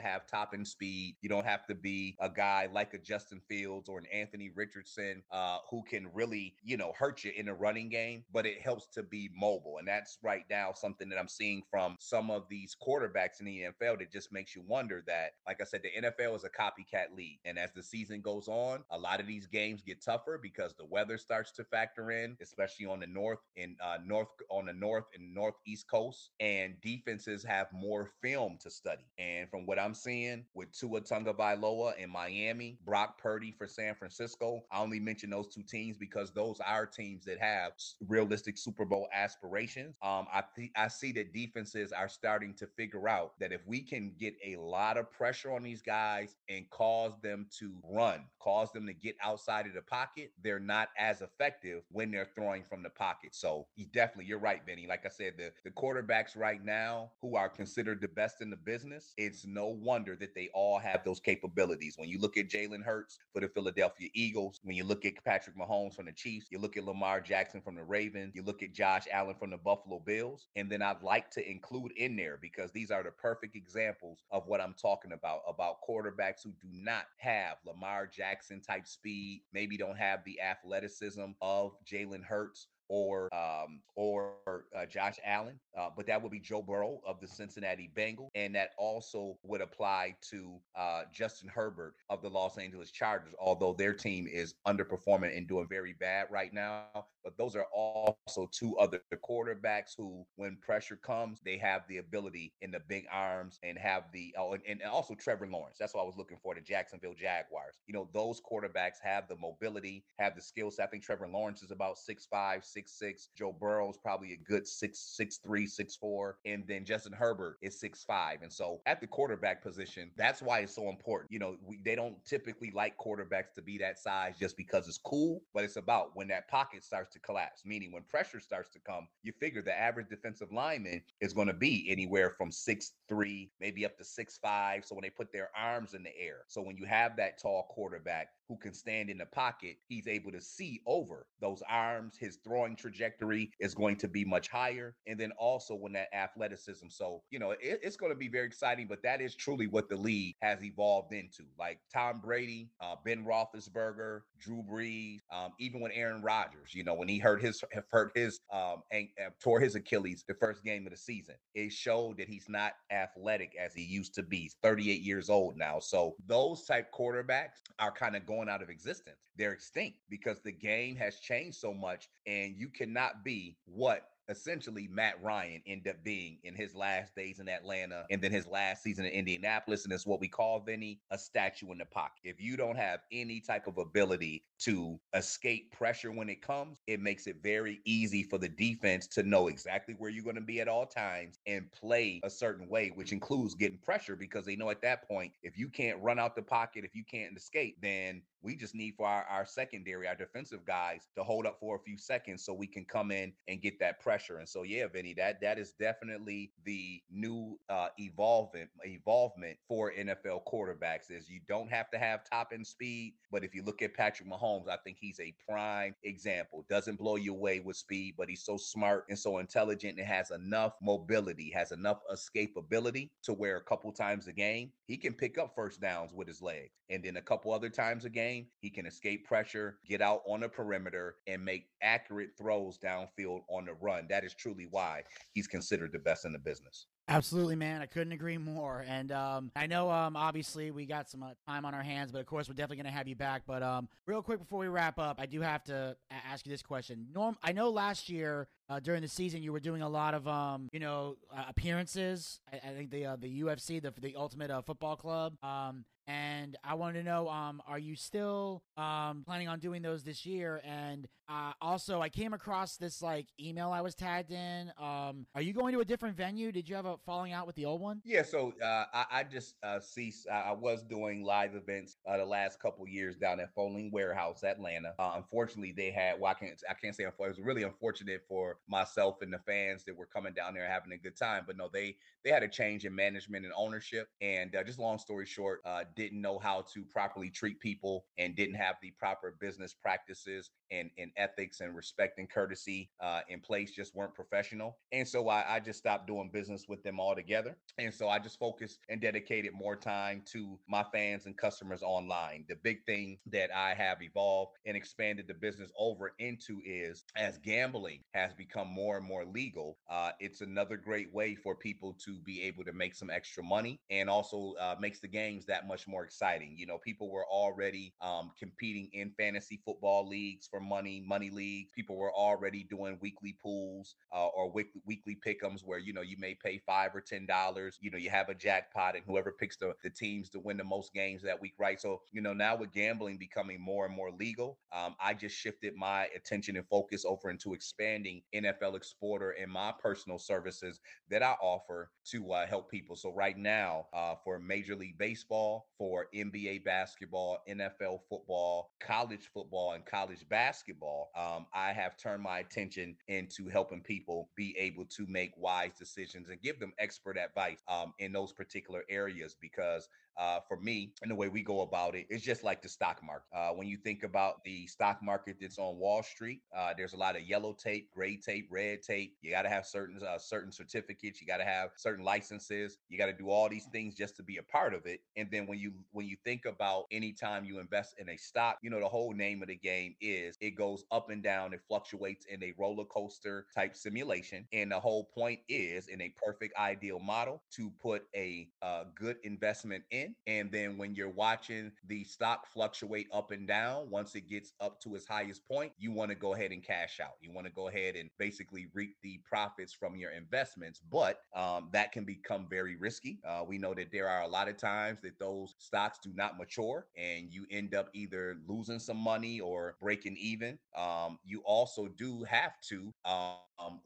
Speaker 2: have top end speed. You don't have to be a guy like a Justin Fields or an Anthony Richardson uh, who can really, you know, hurt you in a running game, but it helps to be mobile. And that's right now something that I'm seeing from some of these quarterbacks in the NFL that just makes you wonder that, like I said, the NFL is a copycat league. And as the season goes on, a lot of these games get tougher because the weather starts to factor in, especially on the north and uh, north on the north and northeast coast. And defenses have more film to study. And from what I'm seeing with Tua Tagovailoa in Miami, Brock Purdy for San Francisco, I only mention those two teams because those are teams that have realistic Super Bowl aspirations. Um, I th- I see that defenses are starting to figure out that if we can get a lot of pressure on these guys and cause them to run, cause them to get outside of the pocket, they're not as effective when they're throwing from the pocket. So you definitely, you're right, Benny. Like I said, the, the quarterbacks right now who are considered the best in the business, it's no wonder that they all have those capabilities. When you look at Jalen Hurts for the Philadelphia Eagles, when you look at Patrick Mahomes from the Chiefs, you look at Lamar Jackson from the Ravens, you look at Josh Allen from the Buffalo Bills, and then I'd like to include in there because these are the perfect examples of what I'm talking about about quarterbacks who do not have Lamar Jackson type speed, maybe don't have the athleticism of Jalen Hurts or um, or uh, Josh Allen, uh, but that would be Joe Burrow of the Cincinnati Bengals, and that also would apply to uh, Justin Herbert of the Los Angeles Chargers. Although their team is underperforming and doing very bad right now, but those are also two other quarterbacks who, when pressure comes, they have the ability in the big arms and have the oh, and, and also Trevor Lawrence. That's what I was looking for. The Jacksonville Jaguars. You know, those quarterbacks have the mobility, have the skill set. I think Trevor Lawrence is about six five, six six six. Joe Burrow's probably a good six six three, six four, and then Justin Herbert is six five. And so at the quarterback position, that's why it's so important. You know, we, they don't typically like quarterbacks to be that size just because it's cool, but it's about when that pocket starts to collapse, meaning when pressure starts to come, you figure the average defensive lineman is going to be anywhere from six three, maybe up to six five. So when they put their arms in the air, so when you have that tall quarterback, who can stand in the pocket, he's able to see over those arms. His throwing trajectory is going to be much higher. And then also when that athleticism. So, you know, it, it's going to be very exciting, but that is truly what the league has evolved into. Like Tom Brady, uh, Ben Roethlisberger, Drew Brees, um, even when Aaron Rodgers, you know, when he hurt his, hurt his, um, and, and tore his Achilles the first game of the season, it showed that he's not athletic as he used to be. He's 38 years old now. So those type quarterbacks are kind of going going out of existence. They're extinct because the game has changed so much, and you cannot be what essentially Matt Ryan ended up being in his last days in Atlanta and then his last season in Indianapolis. And it's what we call, Vinny, a statue in the pocket. If you don't have any type of ability to escape pressure when it comes, it makes it very easy for the defense to know exactly where you're going to be at all times and play a certain way, which includes getting pressure because they know at that point, if you can't run out the pocket, if you can't escape, then we just need for our, our secondary, our defensive guys to hold up for a few seconds so we can come in and get that pressure. And so, yeah, Vinny, that that is definitely the new uh, evolvement evolvement for NFL quarterbacks. Is you don't have to have top end speed, but if you look at Patrick Mahomes, I think he's a prime example. Doesn't blow you away with speed, but he's so smart and so intelligent and has enough mobility, has enough escapability to where a couple times a game he can pick up first downs with his legs, and then a couple other times a game, he can escape pressure, get out on the perimeter, and make accurate throws downfield on the run. That is truly why he's considered the best in the business.
Speaker 1: Absolutely, man. I couldn't agree more. And um, I know, um, obviously, we got some uh, time on our hands, but of course, we're definitely going to have you back. But um, real quick before we wrap up, I do have to ask you this question. Norm, I know last year uh, during the season you were doing a lot of, um, you know, uh, appearances. I, I, think the uh, the UFC, the the Ultimate uh, Football Club. Um, and I wanted to know, um, are you still um, planning on doing those this year? And uh, also, I came across this like email I was tagged in. Um, are you going to a different venue? Did you have a falling out with the old one?
Speaker 2: Yeah, so uh, I, I, just uh, ceased. I was doing live events uh, the last couple years down at Fowling Warehouse, Atlanta. Uh, unfortunately, they had. Well, I can't. I can't say unfortunate. It was really unfortunate for myself and the fans that were coming down there having a good time. But no, they they had a change in management and ownership. And uh, just long story short, uh, didn't know how to properly treat people and didn't have the proper business practices and, and ethics and respect and courtesy uh, in place, just weren't professional. And so I, I just stopped doing business with them altogether. And so I just focused and dedicated more time to my fans and customers online. The big thing that I have evolved and expanded the business over into is as gambling has become more and more legal, uh, it's another great way for people to be able to make some extra money and also uh, makes the games that much more exciting. You know, people were already um, competing in fantasy football leagues for money, money leagues. People were already doing weekly pools uh, or weekly weekly pickums where you know you may pay five or ten dollars. You know, you have a jackpot, and whoever picks the, the teams to win the most games that week, right? So you know, now with gambling becoming more and more legal, um, I just shifted my attention and focus over into expanding NFL Exporter and my personal services that I offer to uh, help people. So right now, uh, for Major League Baseball, for NBA basketball, NFL football, college football, and college basketball, um, I have turned my attention into helping people be able to make wise decisions and give them expert advice um, in those particular areas because uh, for me and the way we go about it it's just like the stock market. Uh, when you think about the stock market that's on wall street uh, there's a lot of yellow tape gray tape red tape. You got to have certain uh, certain certificates. You got to have certain licenses. You got to do all these things just to be a part of it. And then when you when you think about anytime you invest in a stock you know the whole name of the game is it goes up and down it fluctuates in a roller coaster type simulation. And the whole point is in a perfect ideal model to put a uh, good investment in in. And then when you're watching the stock fluctuate up and down, once it gets up to its highest point, you want to go ahead and cash out. You want to go ahead and basically reap the profits from your investments. But um, that can become very risky. Uh, we know that there are a lot of times that those stocks do not mature and you end up either losing some money or breaking even. Um, you also do have to um,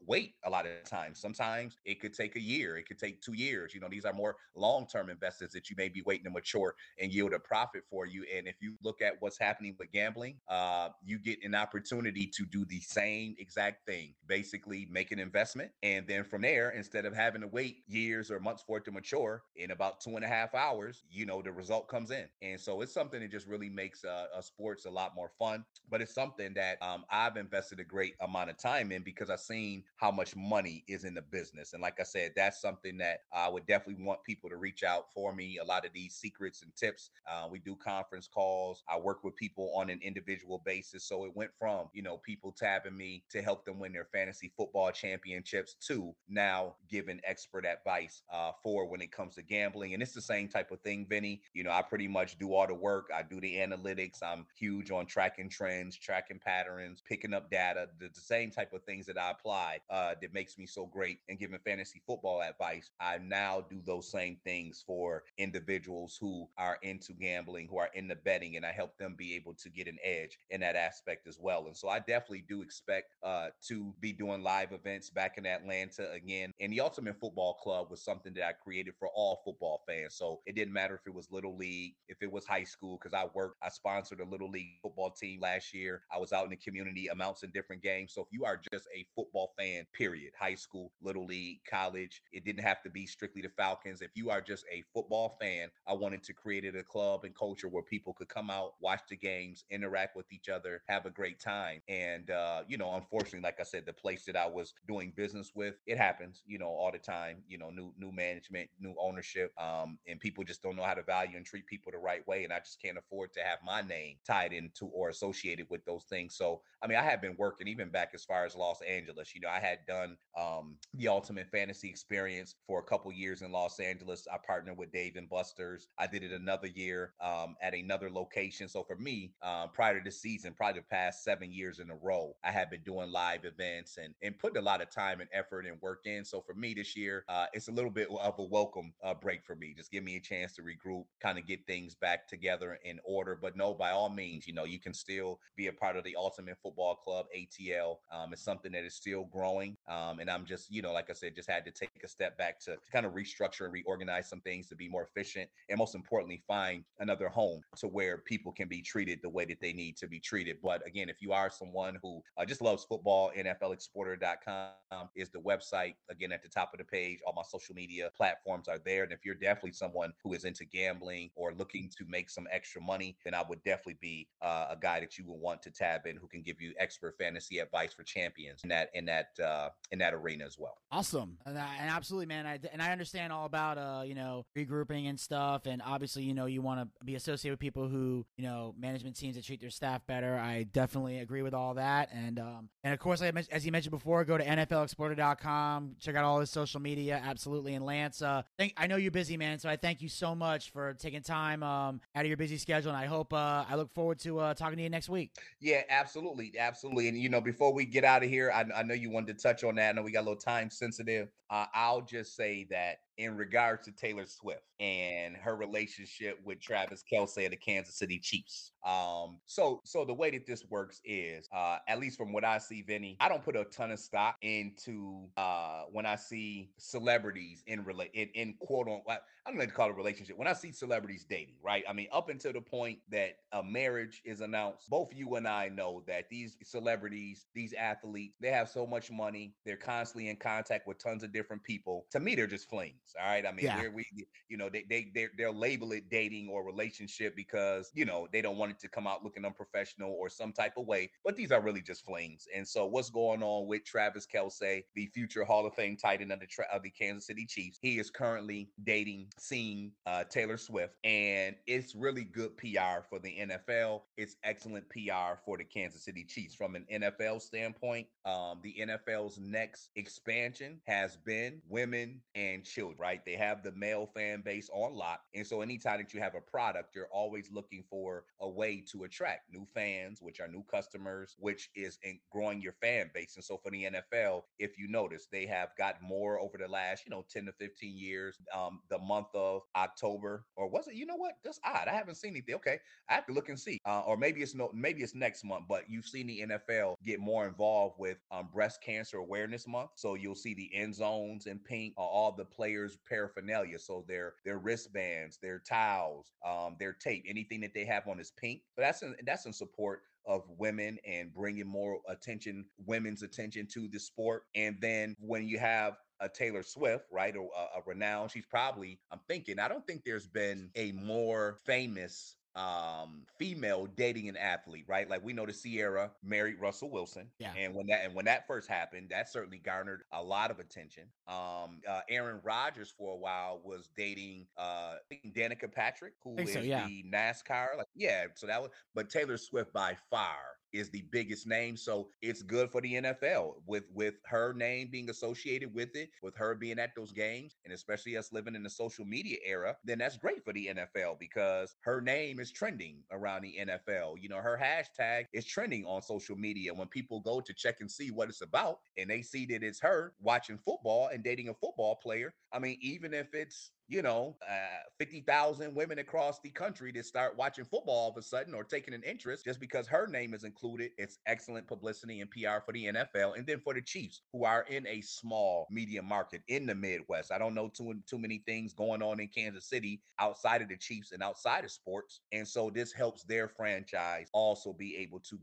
Speaker 2: wait a lot of times. Sometimes it could take a year, it could take two years. You know, these are more long term investors that you may be waiting to mature and yield a profit for you. And if you look at what's happening with gambling, uh, you get an opportunity to do the same exact thing basically make an investment. And then from there, instead of having to wait years or months for it to mature, in about two and a half hours, you know, the result comes in. And so it's something that just really makes uh, a sports a lot more fun. But it's something that um, I've invested a great amount of time in because I've seen how much money is in the business. And like I said, that's something that I would definitely want people to reach out for me. A lot of these secrets and tips. Uh, we do conference calls. I work with people on an individual basis. So it went from, you know, people tapping me to help them win their fantasy football championships to now giving expert advice uh, for when it comes to gambling. And it's the same type of thing, Vinny. You know, I pretty much do all the work. I do the analytics. I'm huge on tracking trends, tracking patterns, picking up data, the, the same type of things that I apply uh, that makes me so great in giving fantasy football advice. I now do those same things for individuals who are into gambling, who are into betting, and I help them be able to get an edge in that aspect as well. And so I definitely do expect uh, to be doing live events back in Atlanta again. And the Ultimate Football Club was something that I created for all football fans. So it didn't matter if it was little league, if it was high school, because I worked, I sponsored a little league football team last year. I was out in the community, amounts in different games. So if you are just a football fan, period, high school, little league, college, it didn't have to be strictly the Falcons. If you are just a football fan, I wanted to create a club and culture where people could come out, watch the games, interact with each other, have a great time. And, uh, you know, unfortunately, like I said, the place that I was doing business with, it happens, you know, all the time, you know, new, new management, new ownership, um, and people just don't know how to value and treat people the right way. And I just can't afford to have my name tied into or associated with those things. So, I mean, I have been working even back as far as Los Angeles. You know, I had done um, the Ultimate Fantasy Experience for a couple years in Los Angeles. I partnered with Dave and Buster's. I did it another year um, at another location. So for me, uh, prior to the season, probably the past seven years in a row, I have been doing live events and and putting a lot of time and effort and work in. So for me this year, uh, it's a little bit of a welcome uh, break for me. Just give me a chance to regroup, kind of get things back together in order. But no, by all means, you know, you can still be a part of the Ultimate Football Club ATL. Um, it's something that is still growing, um, and I'm just, you know, like I said, just had to take a step back to, to kind of restructure and reorganize some things to be more efficient, and most importantly, find another home to where people can be treated the way that they need to be treated. But again, if you are someone who uh, just loves football, NFL exporter.com is the website. Again, at the top of the page, all my social media platforms are there. And if you're definitely someone who is into gambling or looking to make some extra money, then I would definitely be uh, a guy that you would want to tab in who can give you expert fantasy advice for champions in that in that uh, in that arena as well.
Speaker 1: Awesome, and, I, and absolutely, man. I, and I understand all about uh, you know regrouping and stuff, and obviously, you know, you want to be associated with people who you know management teams that treat their staff better. I definitely agree with all that, and um, and of course, as you mentioned before, go to NFLExporter.com, check out all his social media, absolutely. And Lance, uh, thank, I know you're busy, man, so I thank you so much for taking time um, out of your busy schedule, and I hope uh, I look forward to uh, talking to you next week.
Speaker 2: Yeah, absolutely, absolutely. And you know, before we get out of here, I, I know you wanted to touch on that. I know we got a little time sensitive. Uh, I'll just say that in regards to Taylor Swift and her relationship with Travis Kelce of the Kansas City Chiefs. Um, so so the way that this works is, uh, at least from what I see, Vinny, I don't put a ton of stock into uh when I see celebrities in relate in, in quote on I don't like to call it relationship. When I see celebrities dating, right? I mean, up until the point that a marriage is announced, both you and I know that these celebrities, these athletes, they have so much money, they're constantly in contact with tons of different people. To me, they're just flings. All right. I mean, yeah. we, you know, they they they they'll label it dating or relationship because you know they don't want it to come out looking unprofessional or some type of way. But these are really just flings. And so, what's going on with Travis Kelce, the future Hall of Fame tight end of the of the Kansas City Chiefs? He is currently dating, seeing uh, Taylor Swift, and it's really good PR for the NFL. It's excellent PR for the Kansas City Chiefs from an NFL standpoint. Um, the NFL's next expansion has been women and children right? They have the male fan base on lock. And so anytime that you have a product, you're always looking for a way to attract new fans, which are new customers, which is in growing your fan base. And so for the NFL, if you notice, they have got more over the last, you know, 10 to 15 years. Um, the month of October, or was it? You know what? That's odd. I haven't seen anything. Okay. I have to look and see. Uh, or maybe it's no, maybe it's next month, but you've seen the NFL get more involved with um, breast cancer awareness month. So you'll see the end zones in pink, uh, all the players' paraphernalia. So their their wristbands, their towels, um, their tape, anything that they have on is pink. But that's in, that's in support of women and bringing more attention, women's attention to the sport. And then when you have a Taylor Swift, right, or a, a renowned, she's probably, I'm thinking, I don't think there's been a more famous um female dating an athlete, right? Like we know the Ciara married Russell Wilson.
Speaker 1: Yeah.
Speaker 2: And when that and when that first happened, that certainly garnered a lot of attention. Um uh, Aaron Rodgers for a while was dating uh Danica Patrick, who is
Speaker 1: so, yeah.
Speaker 2: the NASCAR. Like, yeah, so that was but Taylor Swift by far is the biggest name. So it's good for the NFL with with her name being associated with it, with her being at those games, and especially us living in the social media era, then that's great for the NFL because her name is trending around the NFL. You know, her hashtag is trending on social media. When people go to check and see what it's about and they see that it's her watching football and dating a football player, I mean, even if it's you know, uh, 50,000 women across the country to start watching football all of a sudden or taking an interest just because her name is included. It's excellent publicity and PR for the NFL. And then for the Chiefs, who are in a small media market in the Midwest. I don't know too, too many things going on in Kansas City outside of the Chiefs and outside of sports. And so this helps their franchise also be able to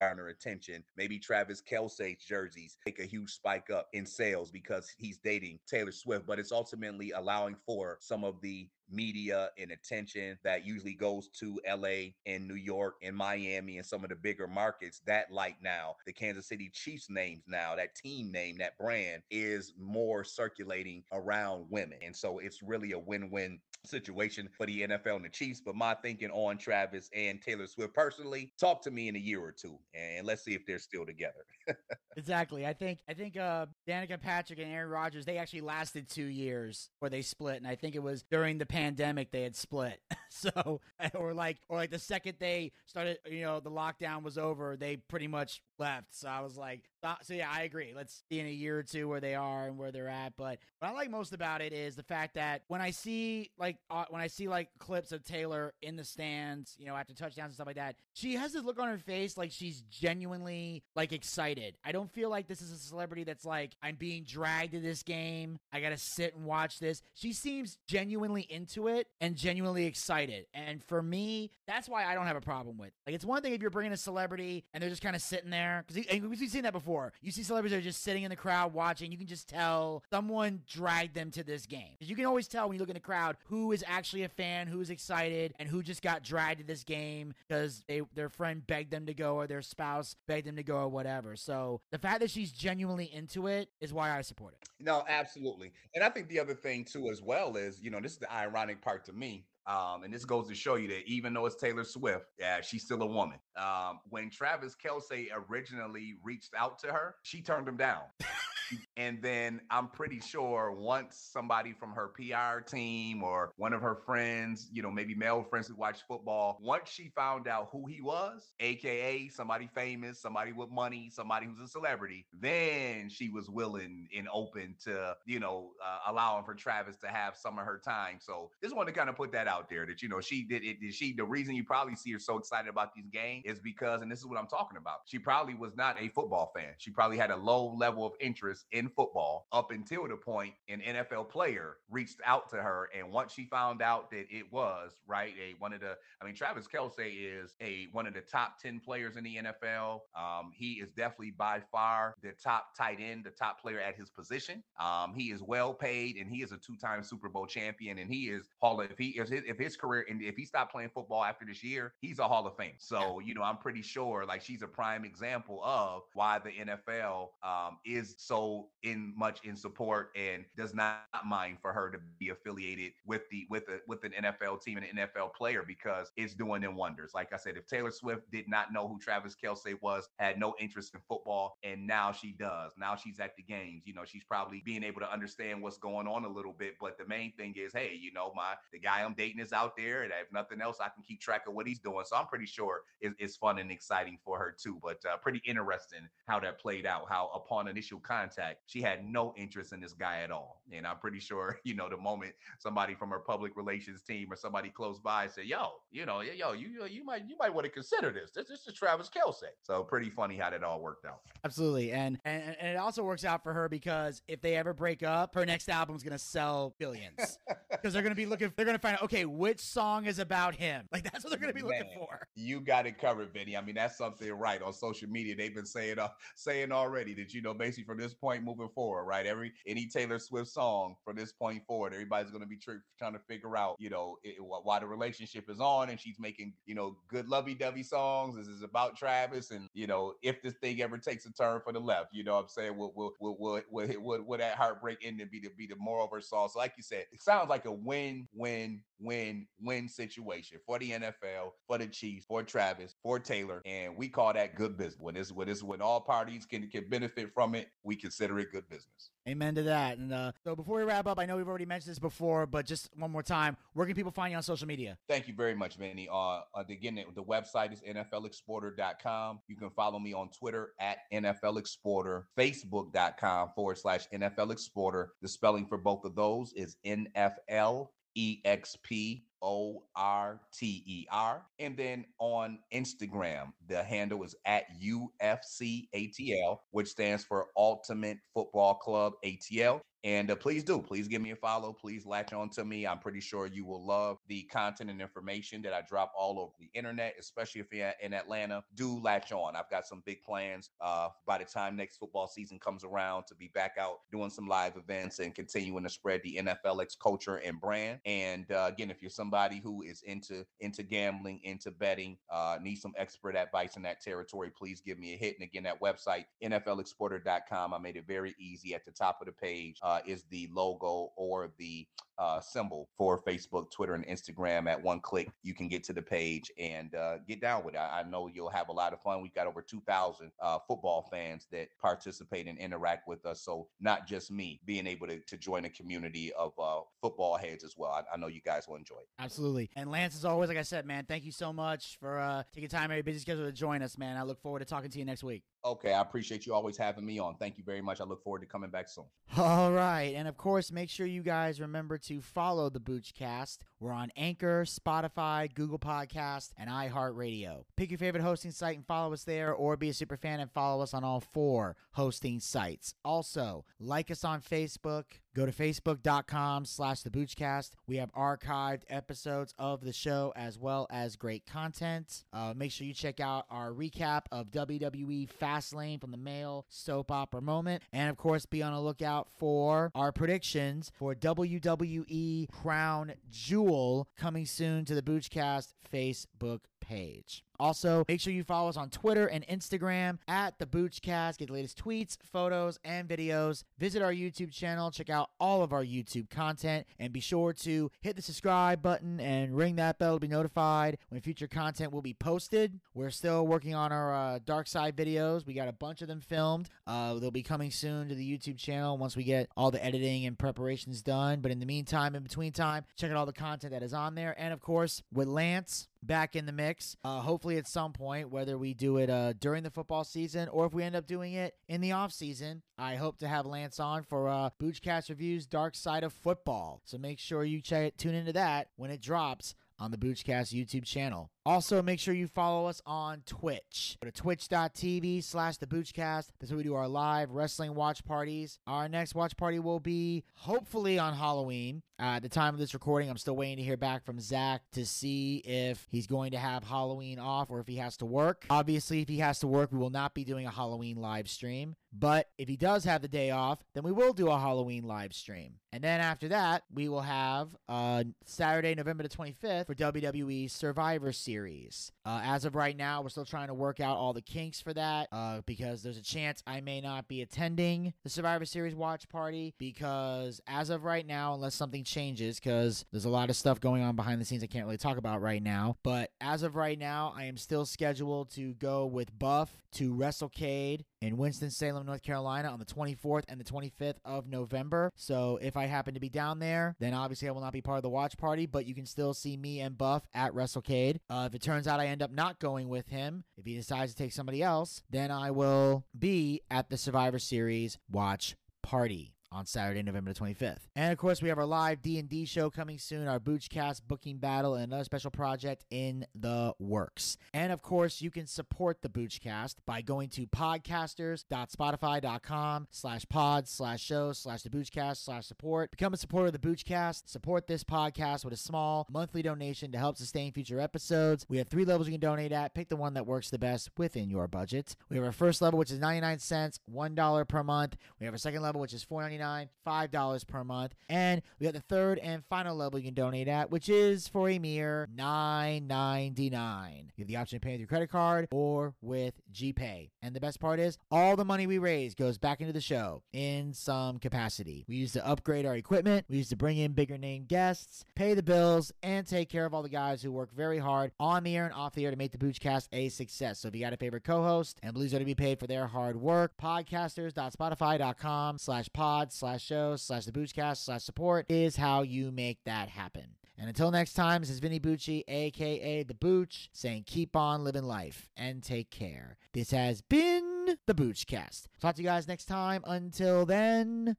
Speaker 2: garner attention. Maybe Travis Kelce's jerseys take a huge spike up in sales because he's dating Taylor Swift, but it's ultimately allowing for some of the media and attention that usually goes to LA and New York and Miami and some of the bigger markets. That light now, the Kansas City Chiefs names now, that team name, that brand is more circulating around women. And so it's really a win win situation for the NFL and the Chiefs. But my thinking on Travis and Taylor Swift personally, talk to me in a year or two and let's see if they're still together. *laughs*
Speaker 1: exactly. I think I think uh Danica Patrick and Aaron Rodgers, they actually lasted two years where they split. And I think it was during the pandemic they had split. *laughs* so or like or like the second they started, you know, the lockdown was over, they pretty much left. So I was like, so yeah, I agree. Let's see in a year or two where they are and where they're at. But what I like most about it is the fact that when I see like uh, when I see like clips of Taylor in the stands, you know, after touchdowns and stuff like that, she has this look on her face like she's genuinely like excited. I don't feel like this is a celebrity that's like I'm being dragged to this game. I got to sit and watch this. She seems genuinely into it and genuinely excited. And for me, that's why I don't have a problem with. Like it's one thing if you're bringing a celebrity and they're just kind of sitting there because we've seen that before. You see celebrities are just sitting in the crowd watching. You can just tell someone dragged them to this game. You can always tell when you look in the crowd who is actually a fan, who is excited, and who just got dragged to this game because they their friend begged them to go or their spouse begged them to go or whatever. So the fact that she's genuinely into it is why I support it.
Speaker 2: No, absolutely. And I think the other thing too, as well, is you know this is the ironic part to me. Um, and this goes to show you that even though it's Taylor Swift, yeah, she's still a woman. Um, when Travis Kelce originally reached out to her, she turned him down. *laughs* and then I'm pretty sure once somebody from her PR team or one of her friends, you know, maybe male friends who watch football, once she found out who he was, aka somebody famous, somebody with money, somebody who's a celebrity, then she was willing and open to, you know, uh, allowing for Travis to have some of her time. So just want to kind of put that out there that, you know, she did it. She, the reason you probably see her so excited about these games is because, and this is what I'm talking about, she probably was not a football fan. She probably had a low level of interest in football up until the point an NFL player reached out to her. And once she found out that it was right, a one of the, I mean, Travis Kelce is a one of the top 10 players in the NFL. Um, he is definitely by far the top tight end, the top player at his position. Um, he is well paid and he is a two-time Super Bowl champion. And he is Hall of he is his, if his career and if he stopped playing football after this year, he's a Hall of Fame. So, you know, I'm pretty sure like she's a prime example of why the NFL um, is so in much in support and does not mind for her to be affiliated with the with a with an NFL team and an NFL player because it's doing them wonders. Like I said, if Taylor Swift did not know who Travis Kelce was, had no interest in football, and now she does. Now she's at the games. You know, she's probably being able to understand what's going on a little bit. But the main thing is, hey, you know, my the guy I'm dating is out there, and if nothing else, I can keep track of what he's doing. So I'm pretty sure it's, it's fun and exciting for her too. But uh, pretty interesting how that played out. How upon initial contact, she had no interest in this guy at all. And I'm pretty sure, *laughs* you know, the moment somebody from her public relations team or somebody close by said, "Yo, you know, yo, you you might you might want to consider this. This, this is Travis Kelce." So pretty funny how that all worked out.
Speaker 1: Absolutely, and and and it also works out for her because if they ever break up, her next album's gonna sell billions *laughs* because they're gonna be looking. They're gonna find out, okay, which song is about him? Like that's what they're gonna be looking for.
Speaker 2: You got it covered, Vinny. I mean, that's something right on social media. They've been saying uh, saying already that you know basically from this point moving forward, right? Every any Taylor Swift song from this point forward, everybody's going to be tr- trying to figure out, you know, it, why the relationship is on, and she's making you know good lovey-dovey songs. This is about Travis, and you know if this thing ever takes a turn for the left, you know what I'm saying? Will will will will will, will, will that heartbreak end to be to be the moral of her song? So like you said, it sounds like a win win win win situation for the NFL, for the Chiefs, for Travis, for Taylor, and we call that good business. When this when this when all parties can can benefit from it, we consider it good business.
Speaker 1: Amen to that. And uh, so before we wrap up, I know we've already mentioned this before, but just one more time, where can people find you on social media?
Speaker 2: Thank you very much, Vinny. Uh, uh, again, the website is NFLexporter.com. You can follow me on Twitter at NFL Exporter, Facebook.com forward slash NFL Exporter. The spelling for both of those is NFL E X P O R T E R. And then on Instagram, the handle is at UFC ATL, which stands for Ultimate Football Club ATL. And uh, please do, please give me a follow. Please latch on to me. I'm pretty sure you will love the content and information that I drop all over the internet, especially if you're in Atlanta. Do latch on. I've got some big plans uh, by the time next football season comes around to be back out doing some live events and continuing to spread the NFLX culture and brand. And uh, again, if you're somebody who is into into gambling, into betting, uh, need some expert advice in that territory, please give me a hit. And again, that website, NFLexporter.com. I made it very easy at the top of the page. Uh, Uh, is the logo or the uh, symbol for Facebook, Twitter, and Instagram. At one click, you can get to the page and uh, get down with it. I, I, know you'll have a lot of fun. We've got over 2,000 uh, football fans that participate and interact with us. So, not just me being able to, to join a community of uh, football heads as well. I, I, know you guys will enjoy it.
Speaker 1: Absolutely. And Lance, as always, like I said, man, thank you so much for uh, taking time out of your busy schedule to join us, man. I look forward to talking to you next week.
Speaker 2: Okay, I appreciate you always having me on. Thank you very much. I look forward to coming back soon.
Speaker 1: All right. And of course, make sure you guys remember to follow the Boochcast. We're on Anchor, Spotify, Google Podcast, and iHeartRadio. Pick your favorite hosting site and follow us there, or be a super fan and follow us on all four hosting sites. Also, like us on Facebook. Go to facebook.com slash the Boochcast. We have archived episodes of the show as well as great content. Uh, make sure you check out our recap of WWE Fastlane from the male soap opera moment. And of course, be on a lookout for our predictions for WWE Crown Jewel coming soon to the Boochcast Facebook page. Also, make sure you follow us on Twitter and Instagram at the Boochcast. Get the latest tweets, photos, and videos. Visit our YouTube channel. Check out all of our YouTube content. And be sure to hit the subscribe button and ring that bell to be notified when future content will be posted. We're still working on our uh, Dark Side videos. We got a bunch of them filmed. Uh, they'll be coming soon to the YouTube channel once we get all the editing and preparations done. But in the meantime, in between time, check out all the content that is on there. And of course, with Lance, back in the mix. Uh, hopefully, at some point, whether we do it uh, during the football season or if we end up doing it in the off season, I hope to have Lance on for uh, Boochcast Reviews Dark Side of Football. So make sure you check tune into that when it drops on the Boochcast YouTube channel. Also, make sure you follow us on Twitch. Go to twitch.tv slash the Boochcast. That's where we do our live wrestling watch parties. Our next watch party will be hopefully on Halloween. At the time of this recording, I'm still waiting to hear back from Zach to see if he's going to have Halloween off or if he has to work. Obviously, if he has to work, we will not be doing a Halloween live stream. But if he does have the day off, then we will do a Halloween live stream. And then after that, we will have uh, Saturday, November the 25th for WWE Survivor Series. Uh, as of right now, we're still trying to work out all the kinks for that uh, because there's a chance I may not be attending the Survivor Series watch party because as of right now, unless something changes, because there's a lot of stuff going on behind the scenes I can't really talk about right now. But as of right now, I am still scheduled to go with Buff to WrestleCade in Winston-Salem, North Carolina on the 24th and the 25th of November. So if I happen to be down there, then obviously I will not be part of the watch party, but you can still see me and Buff at WrestleCade. Uh, if it turns out I end up not going with him, if he decides to take somebody else, then I will be at the Survivor Series watch party on Saturday, November the 25th. And of course, we have our live D&D show coming soon, our Boochcast booking battle, and another special project in the works. And of course, you can support the Boochcast by going to podcasters.spotify.com slash pod slash show slash the Boochcast slash support. Become a supporter of the Boochcast. Support this podcast with a small monthly donation to help sustain future episodes. We have three levels you can donate at. Pick the one that works the best within your budget. We have our first level, which is 99 cents, $1 per month. We have our second level, which is $4.99 $5 per month. And we got the third and final level you can donate at, which is for a mere $9.99. You have the option of paying your credit card or with GPay. And the best part is, all the money we raise goes back into the show in some capacity. We use to upgrade our equipment, we use to bring in bigger name guests, pay the bills, and take care of all the guys who work very hard on the air and off the air to make the Boochcast a success. So if you got a favorite co-host and believes they're to be paid for their hard work, podcasters.spotify.com slash pod slash show slash the Boochcast slash support is how you make that happen. And until next time, this is Vinny Bucci, aka The Booch, saying keep on living life and take care. This has been The Boochcast. Talk to you guys next time. Until then,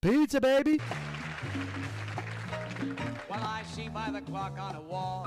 Speaker 1: pizza, baby.
Speaker 4: Well, I see by the clock on a wall